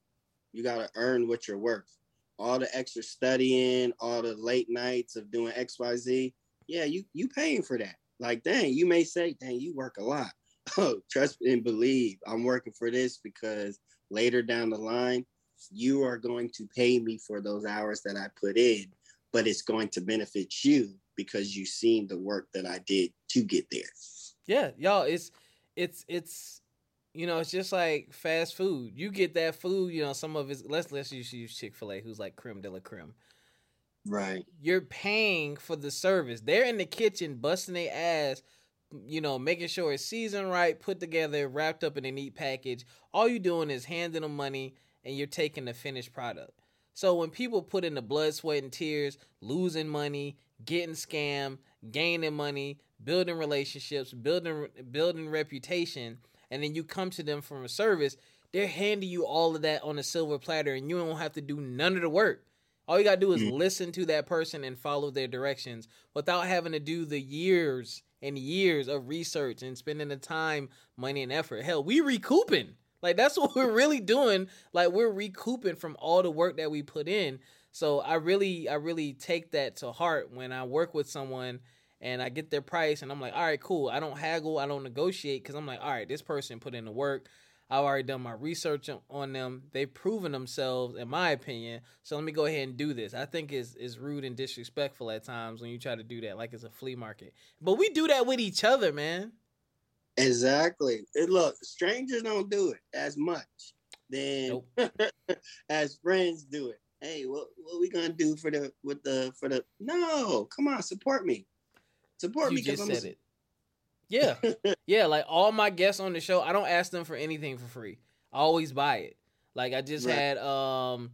you gotta earn what you're worth. All the extra studying, all the late nights of doing XYZ, yeah, you you paying for that. Like, dang, you may say, dang, you work a lot. Oh, trust and believe I'm working for this because later down the line, you are going to pay me for those hours that I put in, but it's going to benefit you because you've seen the work that I did to get there. Yeah, y'all, it's it's it's you know, it's just like fast food. You get that food, you know, some of it's let's let's use, use Chick fil A, who's like creme de la creme. Right. You're paying for the service. They're in the kitchen busting their ass, you know, making sure it's seasoned right, put together, wrapped up in a neat package. All you're doing is handing them money and you're taking the finished product. So when people put in the blood, sweat, and tears, losing money, getting scammed, gaining money, building relationships, building building reputation, and then you come to them from a service, they're handing you all of that on a silver platter, and you don't have to do none of the work. All you gotta do is mm-hmm. listen to that person and follow their directions without having to do the years and years of research and spending the time, money, and effort. Hell, we recouping. Like that's what we're really doing. Like we're recouping from all the work that we put in. So I really, I really take that to heart when I work with someone and I get their price and I'm like, all right, cool. I don't haggle, I don't negotiate because I'm like, all right, this person put in the work. I've already done my research on them. They've proven themselves, in my opinion. So let me go ahead and do this. I think it's, it's rude and disrespectful at times when you try to do that, like it's a flea market. But we do that with each other, man. Exactly. It, look, strangers don't do it as much than nope. as friends do it hey, what what we gonna do for the with the for the no, come on, support me. Support you me. Just said a... it. Yeah. yeah, like all my guests on the show, I don't ask them for anything for free. I always buy it. Like I just right. had um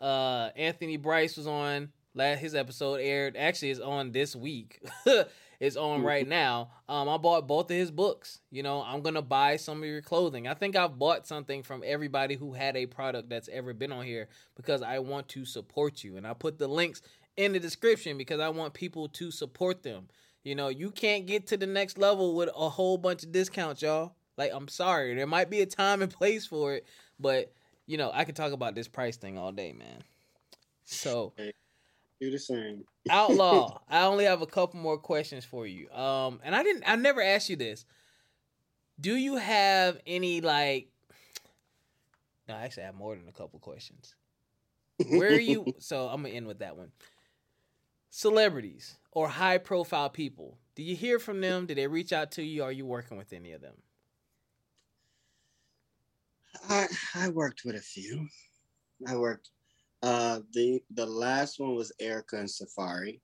uh Anthony Bryce was on last his episode aired actually it's on this week it's on mm-hmm. right now. Um, I bought both of his books. You know, I'm gonna buy some of your clothing. I think I've bought something from everybody who had a product that's ever been on here because I want to support you, and I put the links in the description because I want people to support them. You know, you can't get to the next level with a whole bunch of discounts, y'all. Like, I'm sorry, there might be a time and place for it, but you know, I could talk about this price thing all day, man. So. Do the same. Outlaw. I only have a couple more questions for you. Um, and I didn't. I never asked you this. Do you have any like? No, I actually have more than a couple questions. Where are you? so I'm gonna end with that one. Celebrities or high profile people. Do you hear from them? Did they reach out to you? Are you working with any of them? I I worked with a few. I worked. Uh, the the last one was Erica and Safaree.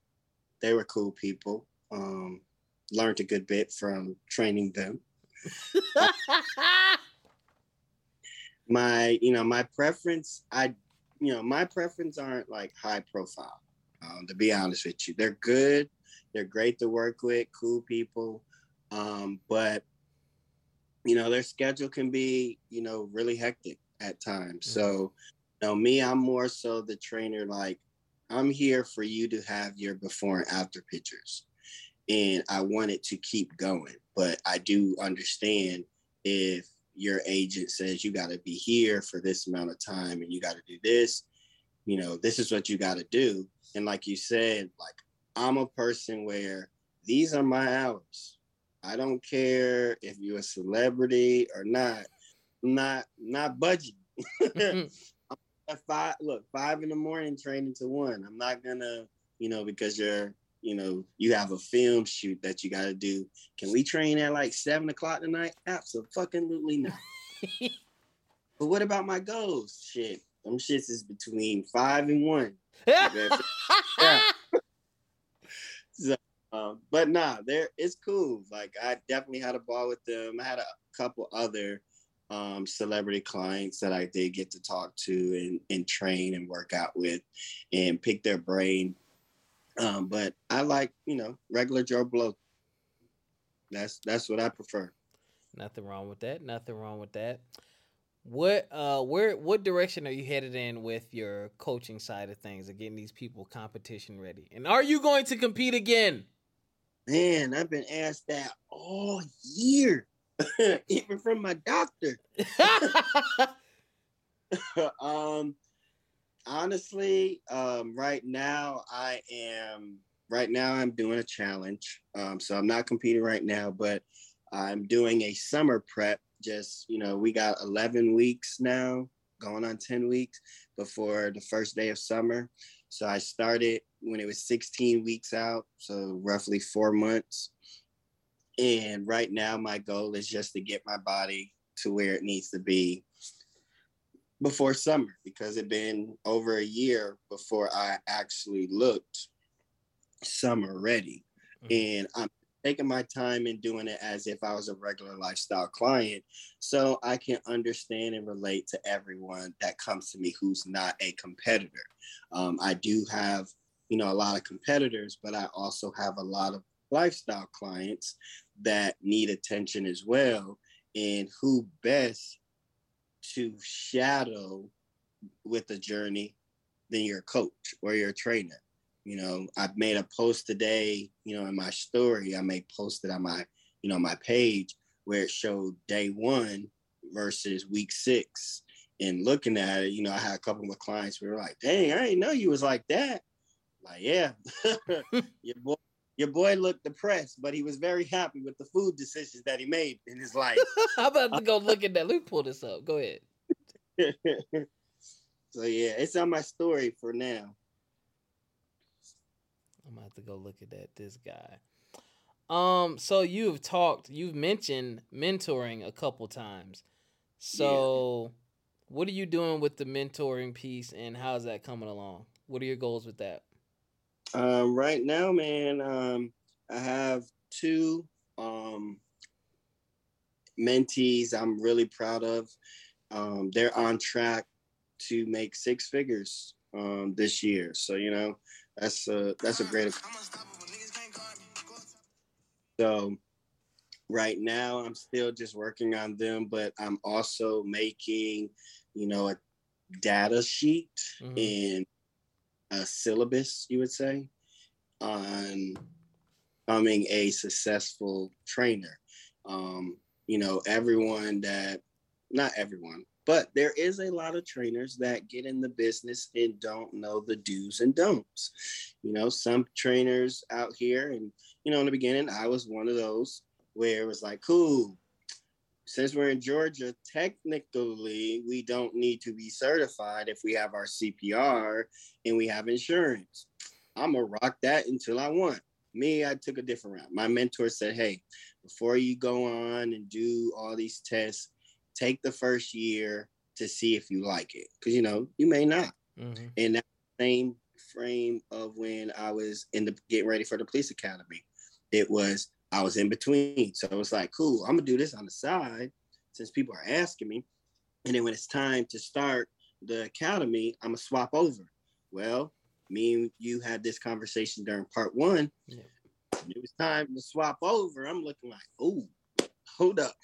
They were cool people. Um, learned a good bit from training them. my you know my preference i you know my preference aren't like high profile um, to be honest with you they're good. They're great to work with cool people. Um, but you know their schedule can be you know really hectic at times. Mm-hmm. so you know me i'm more so the trainer like i'm here for you to have your before and after pictures. And i want it to keep going. But i do understand if your agent says you got to be here for this amount of time and you got to do this you know this is what you got to do and like you said like i'm a person where these are my hours i don't care if you're a celebrity or not I'm not not budging at five look five in the morning training to one i'm not gonna you know because you're you know, you have a film shoot that you got to do. Can we train at like seven o'clock tonight? Absolutely not. but what about my goals? Shit, them shits is between five and one. yeah. so, um, but nah, there it's cool. Like I definitely had a ball with them. I had a couple other um, celebrity clients that I did get to talk to and, and train and work out with and pick their brain um, but I like, you know, regular Joe Blow. That's that's what I prefer. Nothing wrong with that. Nothing wrong with that. What uh where what direction are you headed in with your coaching side of things and getting these people competition ready? And are you going to compete again? Man, I've been asked that all year. Even from my doctor. um honestly, um, right now I am right now I'm doing a challenge. Um, so I'm not competing right now, but I'm doing a summer prep. Just you know, we got 11 weeks now, going on 10 weeks before the first day of summer. So I started when it was 16 weeks out, so roughly four months. And right now, my goal is just to get my body to where it needs to be before summer because it been over a year before I actually looked summer ready. Mm-hmm. And I'm taking my time and doing it as if I was a regular lifestyle client so I can understand and relate to everyone that comes to me who's not a competitor. Um, I do have, you know, a lot of competitors, but I also have a lot of lifestyle clients that need attention as well. And who best to shadow with the journey than your coach or your trainer. You know, I made a post today, you know, in my story, I made posted on my, you know, my page where it showed day one versus week six. And looking at it, you know, I had a couple of my clients who were like, dang, I didn't know you was like that. Like, yeah, your boy, your boy looked depressed, but he was very happy with the food decisions that he made in his life. I'm about to go look at that. Let me pull this up. Go ahead. so yeah, it's on my story for now. I'm gonna have to go look at that. This guy. Um, so you've talked, you've mentioned mentoring a couple times. So yeah. what are you doing with the mentoring piece and how's that coming along? What are your goals with that? Um, right now, man, um, I have two um, mentees I'm really proud of. Um, they're on track to make six figures um, this year. So you know, that's a that's a great. So right now, I'm still just working on them, but I'm also making, you know, a data sheet mm-hmm. and a syllabus, you would say, on becoming a successful trainer. Um, you know, everyone that, not everyone, but there is a lot of trainers that get in the business and don't know the do's and don'ts. You know, some trainers out here, and, you know, in the beginning, I was one of those where it was like, cool, since we're in Georgia, technically we don't need to be certified if we have our CPR and we have insurance. I'm gonna rock that until I want. Me, I took a different route. My mentor said, "Hey, before you go on and do all these tests, take the first year to see if you like it because you know you may not. Mm-hmm. and that same frame of when i was in the getting ready for the police academy it was i was in between. So it was like cool i'm gonna do this on the side since people are asking me. And then when it's time to start the academy i'm gonna swap over. Well me and you had this conversation during part one. Yeah. it was time to swap over i'm looking like oh hold up.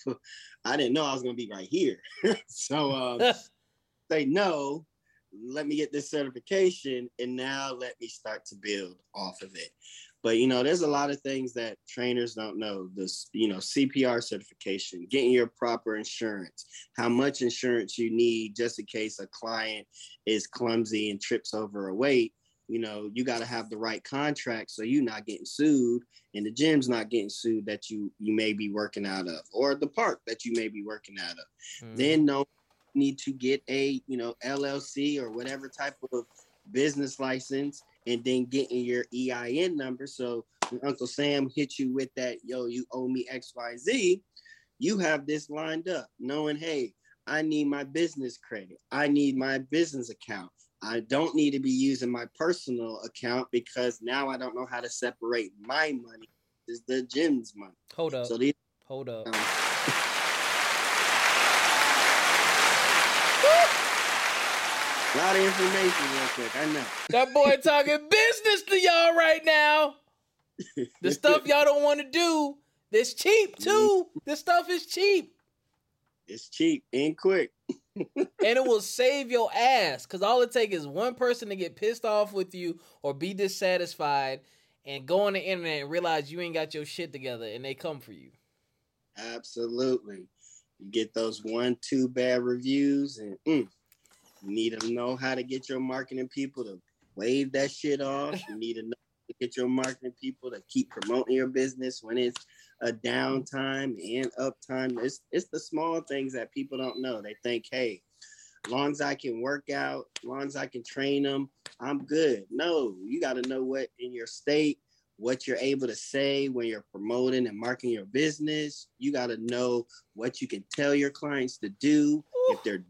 I didn't know I was gonna be right here. so um, say no, let me get this certification, and now let me start to build off of it. But you know, there's a lot of things that trainers don't know. This, you know, CPR certification, getting your proper insurance, how much insurance you need just in case a client is clumsy and trips over a weight you know you got to have the right contract so you're not getting sued and the gym's not getting sued that you you may be working out of or the park that you may be working out of. Mm. then no need to get a you know llc or whatever type of business license and then getting your ein number. So when uncle sam hit you with that yo you owe me xyz you have this lined up knowing hey i need my business credit. I need my business account I don't need to be using my personal account because now I don't know how to separate my money is the gym's money. Hold up. So these hold up. Um, a lot of information real quick. I know. That boy talking business to y'all right now. The stuff y'all don't want to do. This cheap too. This stuff is cheap. It's cheap and quick and it will save your ass because all it takes is one person to get pissed off with you or be dissatisfied and go on the internet and realize you ain't got your shit together and they come for you. Absolutely. You get those one, two bad reviews and mm, you need to know how to get your marketing people to wave that shit off. You need to know to get your marketing people to keep promoting your business when it's a downtime and uptime. It's it's the small things that people don't know. They think, hey, long as I can work out, long as I can train them, I'm good. No, you got to know what in your state, what you're able to say when you're promoting and marketing your business. You got to know what you can tell your clients to do. If they're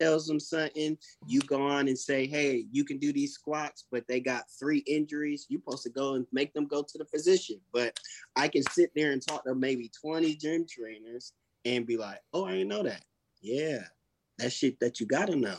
tells them something, you go on and say, hey, you can do these squats, but they got three injuries. You're supposed to go and make them go to the physician. But I can sit there and talk to maybe 20 gym trainers and be like, oh, I didn't know that. Yeah, that shit that you gotta know.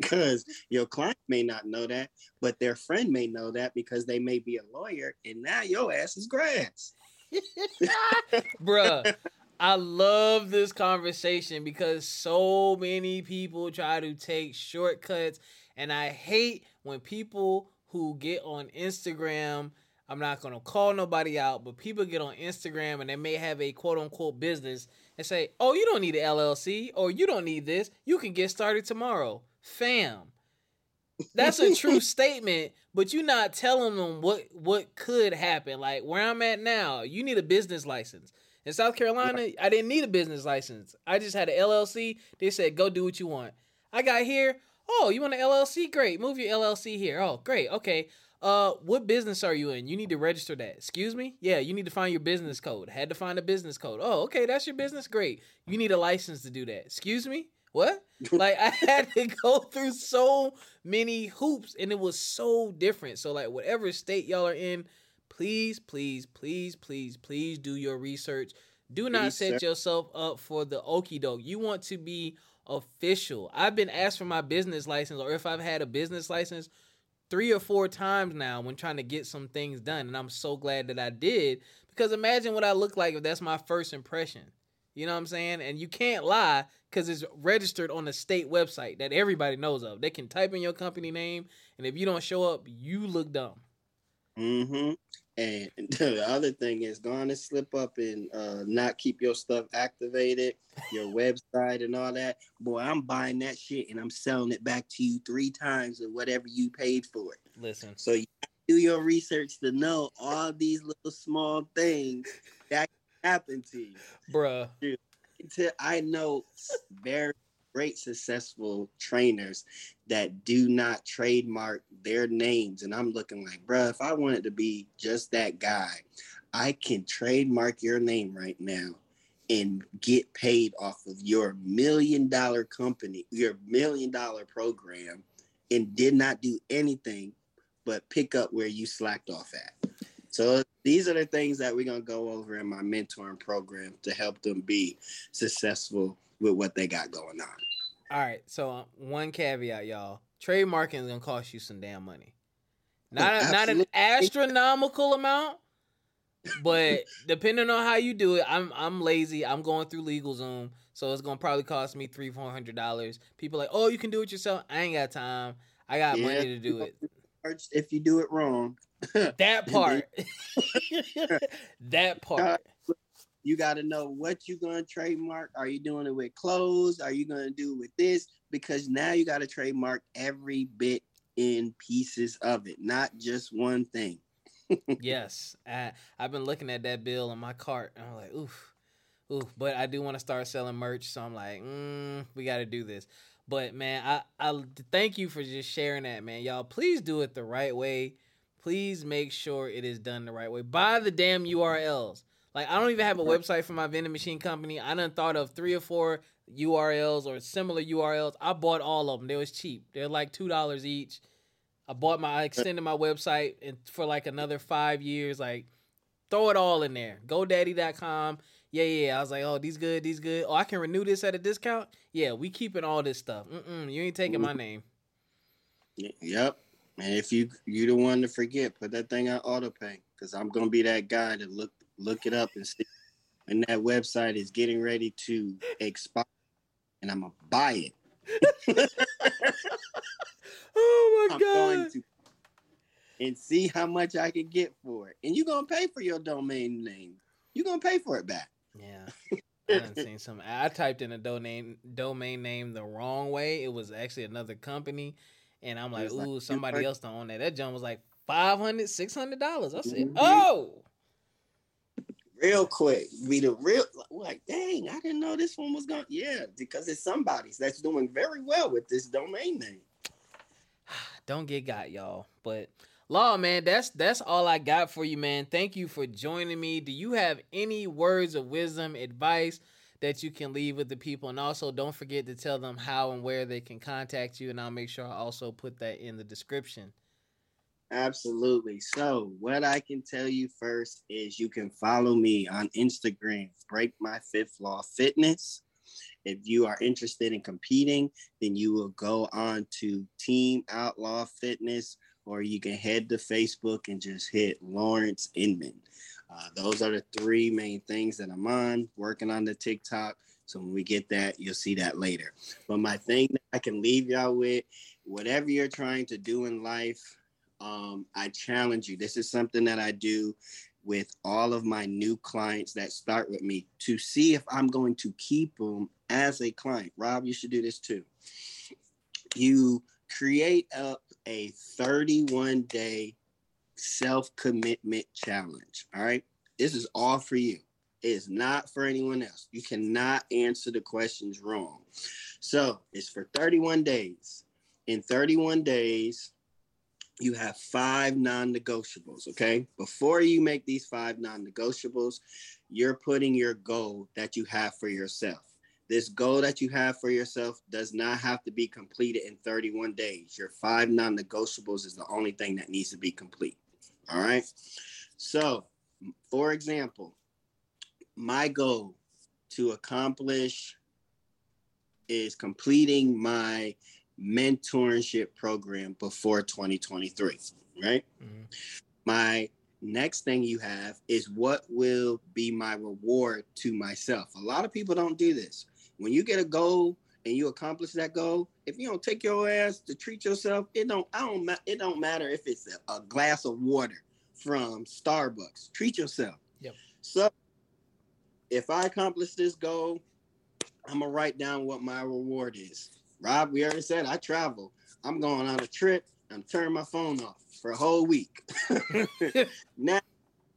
Because your client may not know that, but their friend may know that because they may be a lawyer, and now your ass is grass. Bruh, I love this conversation because so many people try to take shortcuts, and I hate when people who get on Instagram. I'm not gonna call nobody out, but people get on Instagram and they may have a quote unquote business and say, "Oh, you don't need an LLC, or you don't need this. You can get started tomorrow." Fam, that's a true statement, but you're not telling them what what could happen. Like where I'm at now, you need a business license. In South Carolina, I didn't need a business license. I just had an LLC. They said, go do what you want. I got here. Oh, you want an LLC? Great. Move your LLC here. Oh, great. Okay. Uh, what business are you in? You need to register that. Excuse me? Yeah, you need to find your business code. Had to find a business code. Oh, okay, that's your business. Great. You need a license to do that. Excuse me? What? like I had to go through so many hoops and it was so different. So like whatever state y'all are in, please, please, please, please, please do your research. Do not set yourself up for the okey doke. You want to be official. I've been asked for my business license, or if I've had a business license three or four times now when trying to get some things done. And I'm so glad that I did because imagine what I look like if that's my first impression. You know what I'm saying? And you can't lie because it's registered on the state website that everybody knows of. They can type in your company name, and if you don't show up, you look dumb. Mm-hmm. And the other thing is going to slip up and uh, not keep your stuff activated, your website and all that. Boy, I'm buying that shit and I'm selling it back to you three times of whatever you paid for it. Listen. So you do your research to know all these little small things that happen to you. Bruh. Dude, I know very great successful trainers that do not trademark their names. And I'm looking like, bruh, if I wanted to be just that guy, I can trademark your name right now and get paid off of your million dollar company, your million dollar program, and did not do anything but pick up where you slacked off at. So these are the things that we're gonna go over in my mentoring program to help them be successful with what they got going on. All right. So uh, one caveat, y'all. Trademarking is gonna cost you some damn money. Not a, not an astronomical amount, but depending on how you do it, I'm I'm lazy. I'm going through LegalZoom, so it's gonna probably cost me three four hundred dollars. People like, oh, you can do it yourself. I ain't got time. I got yeah, money to do it. If you do it wrong, that part, that part. You got to know what you're going to trademark. Are you doing it with clothes? Are you going to do it with this? Because now you got to trademark every bit in pieces of it, not just one thing. yes, I, I've been looking at that bill in my cart, and I'm like, oof, oof. But I do want to start selling merch, so I'm like, mm, we got to do this. But man, I I thank you for just sharing that, man. Y'all, please do it the right way. Please make sure it is done the right way. Buy the damn URLs. Like I don't even have a website for my vending machine company. I done thought of three or four URLs or similar URLs. I bought all of them. They was cheap. They're like two dollars each. I bought my I extended my website and for like another five years. Like throw it all in there. GoDaddy.com. Yeah, yeah. I was like, oh, these good, these good. Oh, I can renew this at a discount. Yeah, we keeping all this stuff. Mm-mm, you ain't taking my name. Yep. And if you you the one to forget, put that thing on auto pay because I'm gonna be that guy to look look it up and see when that website is getting ready to expire, and I'm gonna buy it. oh my I'm god! Going to, and see how much I can get for it, and you're gonna pay for your domain name. You're gonna pay for it back. Yeah. I done seen some. I typed in a domain domain name the wrong way. It was actually another company, and I'm like, "Ooh, somebody else don't own that." That junk was like 500 600 dollars. I said, mm-hmm. "Oh, real quick. Be the real like, dang, I didn't know this one was going. Yeah, because it's somebody's that's doing very well with this domain name. Don't get got, y'all. But Law, man, that's that's all I got for you, man. Thank you for joining me. Do you have any words of wisdom, advice that you can leave with the people? And also, don't forget to tell them how and where they can contact you. And I'll make sure I also put that in the description. Absolutely. So, what I can tell you first is you can follow me on Instagram, Break My Fifth Law Fitness. If you are interested in competing, then you will go on to Team Outlaw Fitness, or you can head to Facebook and just hit Lawrence Inman. Uh, those are the three main things that I'm on, working on the TikTok. So when we get that, you'll see that later. But my thing that I can leave y'all with, whatever you're trying to do in life, um, I challenge you. This is something that I do with all of my new clients that start with me to see if I'm going to keep them as a client. Rob, you should do this too. You create up a 31 day self commitment challenge. All right. This is all for you. It is not for anyone else. You cannot answer the questions wrong. So it's for 31 days. In 31 days, you have five non-negotiables okay? Before you make these five non-negotiables you're putting your goal that you have for yourself. This goal that you have for yourself does not have to be completed in 31 days. Your five non-negotiables is the only thing that needs to be complete all right? So for example my goal to accomplish is completing my mentorship program before 2023, right? Mm-hmm. My next thing you have is what will be my reward to myself. A lot of people don't do this. When you get a goal and you accomplish that goal, if you don't take your ass to treat yourself, it don't I don't it don't matter if it's a, a glass of water from Starbucks. Treat yourself. Yep. So if I accomplish this goal, I'm gonna write down what my reward is. Rob, we already said I travel. I'm going on a trip. I'm turning my phone off for a whole week. now,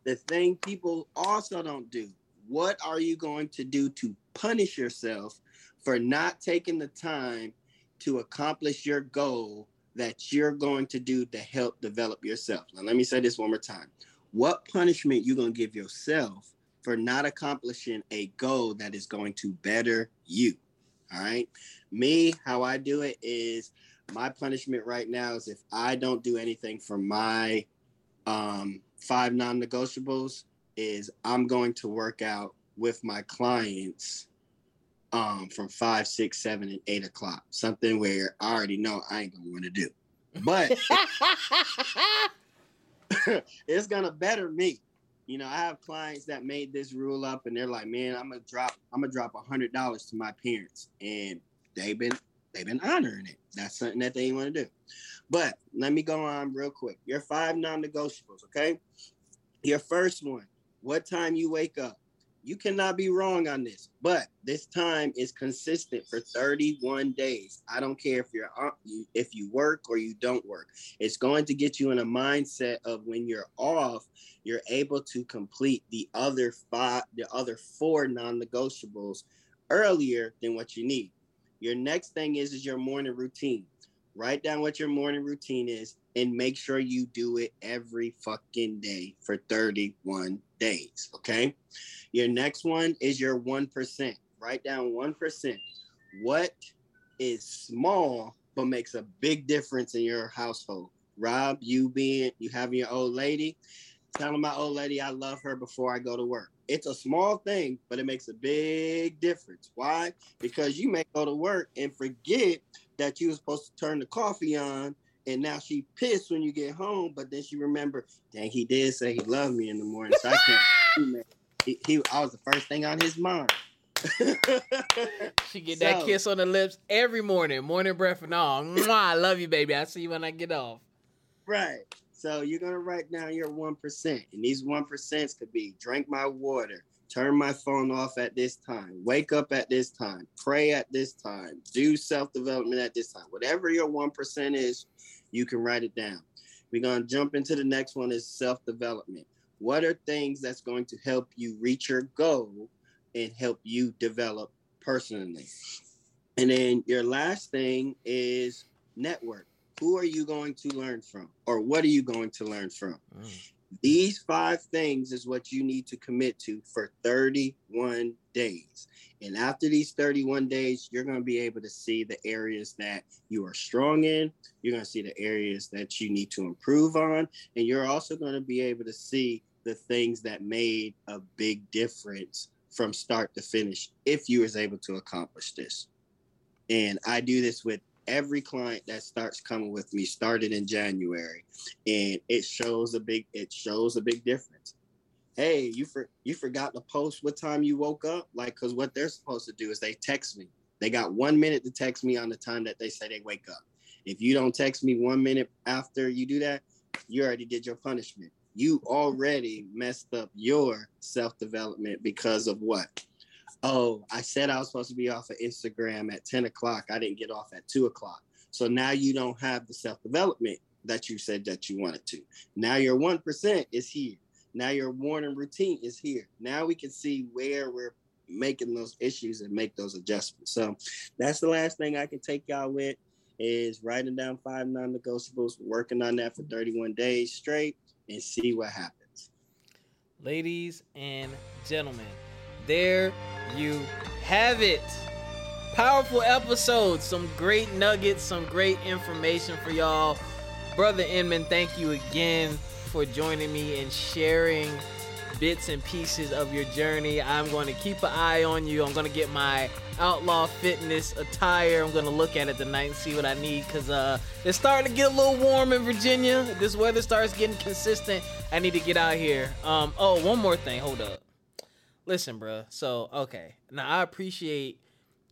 the thing people also don't do what are you going to do to punish yourself for not taking the time to accomplish your goal that you're going to do to help develop yourself? Now, let me say this one more time. What punishment you going to give yourself for not accomplishing a goal that is going to better you. All right. Me, how I do it is my punishment right now is if I don't do anything for my um, five non negotiables, is I'm going to work out with my clients um, from five, six, seven, and eight o'clock. Something where I already know I ain't gonna want to do, but it's gonna better me. You know, I have clients that made this rule up, and they're like, "Man, I'm gonna drop, I'm gonna drop a hundred dollars to my parents," and they've been they've been honoring it. That's something that they want to do. But let me go on real quick. Your five non-negotiables, okay? Your first one: what time you wake up you cannot be wrong on this, but this time is consistent for 31 days. I don't care if you're uh, if you work or you don't work. It's going to get you in a mindset of when you're off, you're able to complete the other five, the other four non-negotiables earlier than what you need. Your next thing is is your morning routine. Write down what your morning routine is and make sure you do it every fucking day for 31 days. Okay. Your next one is your 1%. Write down 1%. What is small but makes a big difference in your household? Rob, you being, you having your old lady, telling my old lady I love her before I go to work. It's a small thing, but it makes a big difference. Why? Because you may go to work and forget that you were supposed to turn the coffee on and now she pissed when you get home, but then she remember, dang, he did say he loved me in the morning, so I can't. he, he, I was the first thing on his mind. she get so, that kiss on the lips every morning, morning breath and all. Mwah, I love you, baby. I see you when I get off. Right. So you're gonna write down your one percent, and these one percents could be drink my water, turn my phone off at this time, wake up at this time, pray at this time, do self development at this time. Whatever your one percent is, you can write it down. We're going to jump into the next one is self-development. What are things that's going to help you reach your goal and help you develop personally? And then your last thing is network. Who are you going to learn from or what are you going to learn from? Mm. These five things is what you need to commit to for 31 days. And after these 31 days, you're going to be able to see the areas that you are strong in. You're going to see the areas that you need to improve on. And you're also going to be able to see the things that made a big difference from start to finish if you was able to accomplish this. And I do this with every client that starts coming with me started in January and it shows a big it shows a big difference. Hey, you for you forgot to post what time you woke up? Like cuz what they're supposed to do is they text me. They got 1 minute to text me on the time that they say they wake up. If you don't text me 1 minute after you do that, you already did your punishment. You already messed up your self-development because of what? Oh, I said I was supposed to be off of Instagram at 10 o'clock. I didn't get off at two o'clock. So now you don't have the self development that you said that you wanted to. Now your 1% is here. Now your morning routine is here. Now we can see where we're making those issues and make those adjustments. So that's the last thing I can take y'all with is writing down five non-negotiables, working on that for 31 days straight and see what happens. Ladies and gentlemen, there you have it. Powerful episode, some great nuggets, some great information for y'all. Brother Inman, thank you again for joining me and sharing bits and pieces of your journey. I'm going to keep an eye on you. I'm going to get my outlaw fitness attire. I'm going to look at it tonight and see what I need because uh, it's starting to get a little warm in Virginia. This weather starts getting consistent. I need to get out here. Um, oh, one more thing. Hold up. Listen, bro. So okay, now I appreciate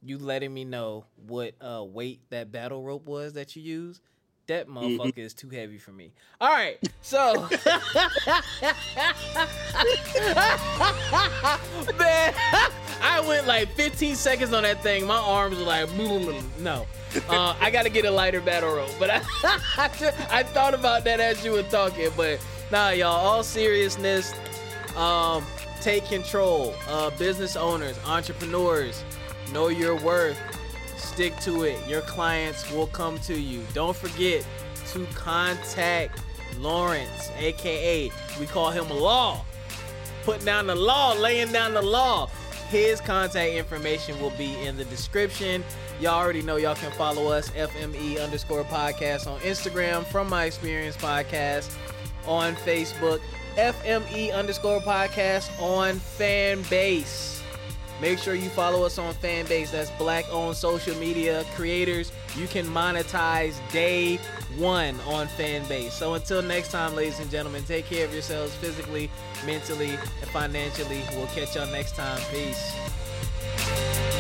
you letting me know what uh weight that battle rope was that you used. That mm-hmm. motherfucker mm-hmm. is too heavy for me. All right, so man, I went like 15 seconds on that thing. My arms were like, no. Uh, I got to get a lighter battle rope. But I, I thought about that as you were talking. But nah, y'all. All seriousness, um, take control. Uh, business owners, entrepreneurs, know your worth. Stick to it. Your clients will come to you. Don't forget to contact Lawrence, aka we call him Law. putting down the law, laying down the law. His contact information will be in the description. Y'all already know y'all can follow us, FME underscore podcast on Instagram, From My Experience Podcast on Facebook, FME underscore podcast on Fanbase. Make sure you follow us on Fanbase. That's black owned social media creators. You can monetize day one on Fanbase. So until next time, ladies and gentlemen, take care of yourselves physically, mentally, and financially. We'll catch y'all next time. Peace.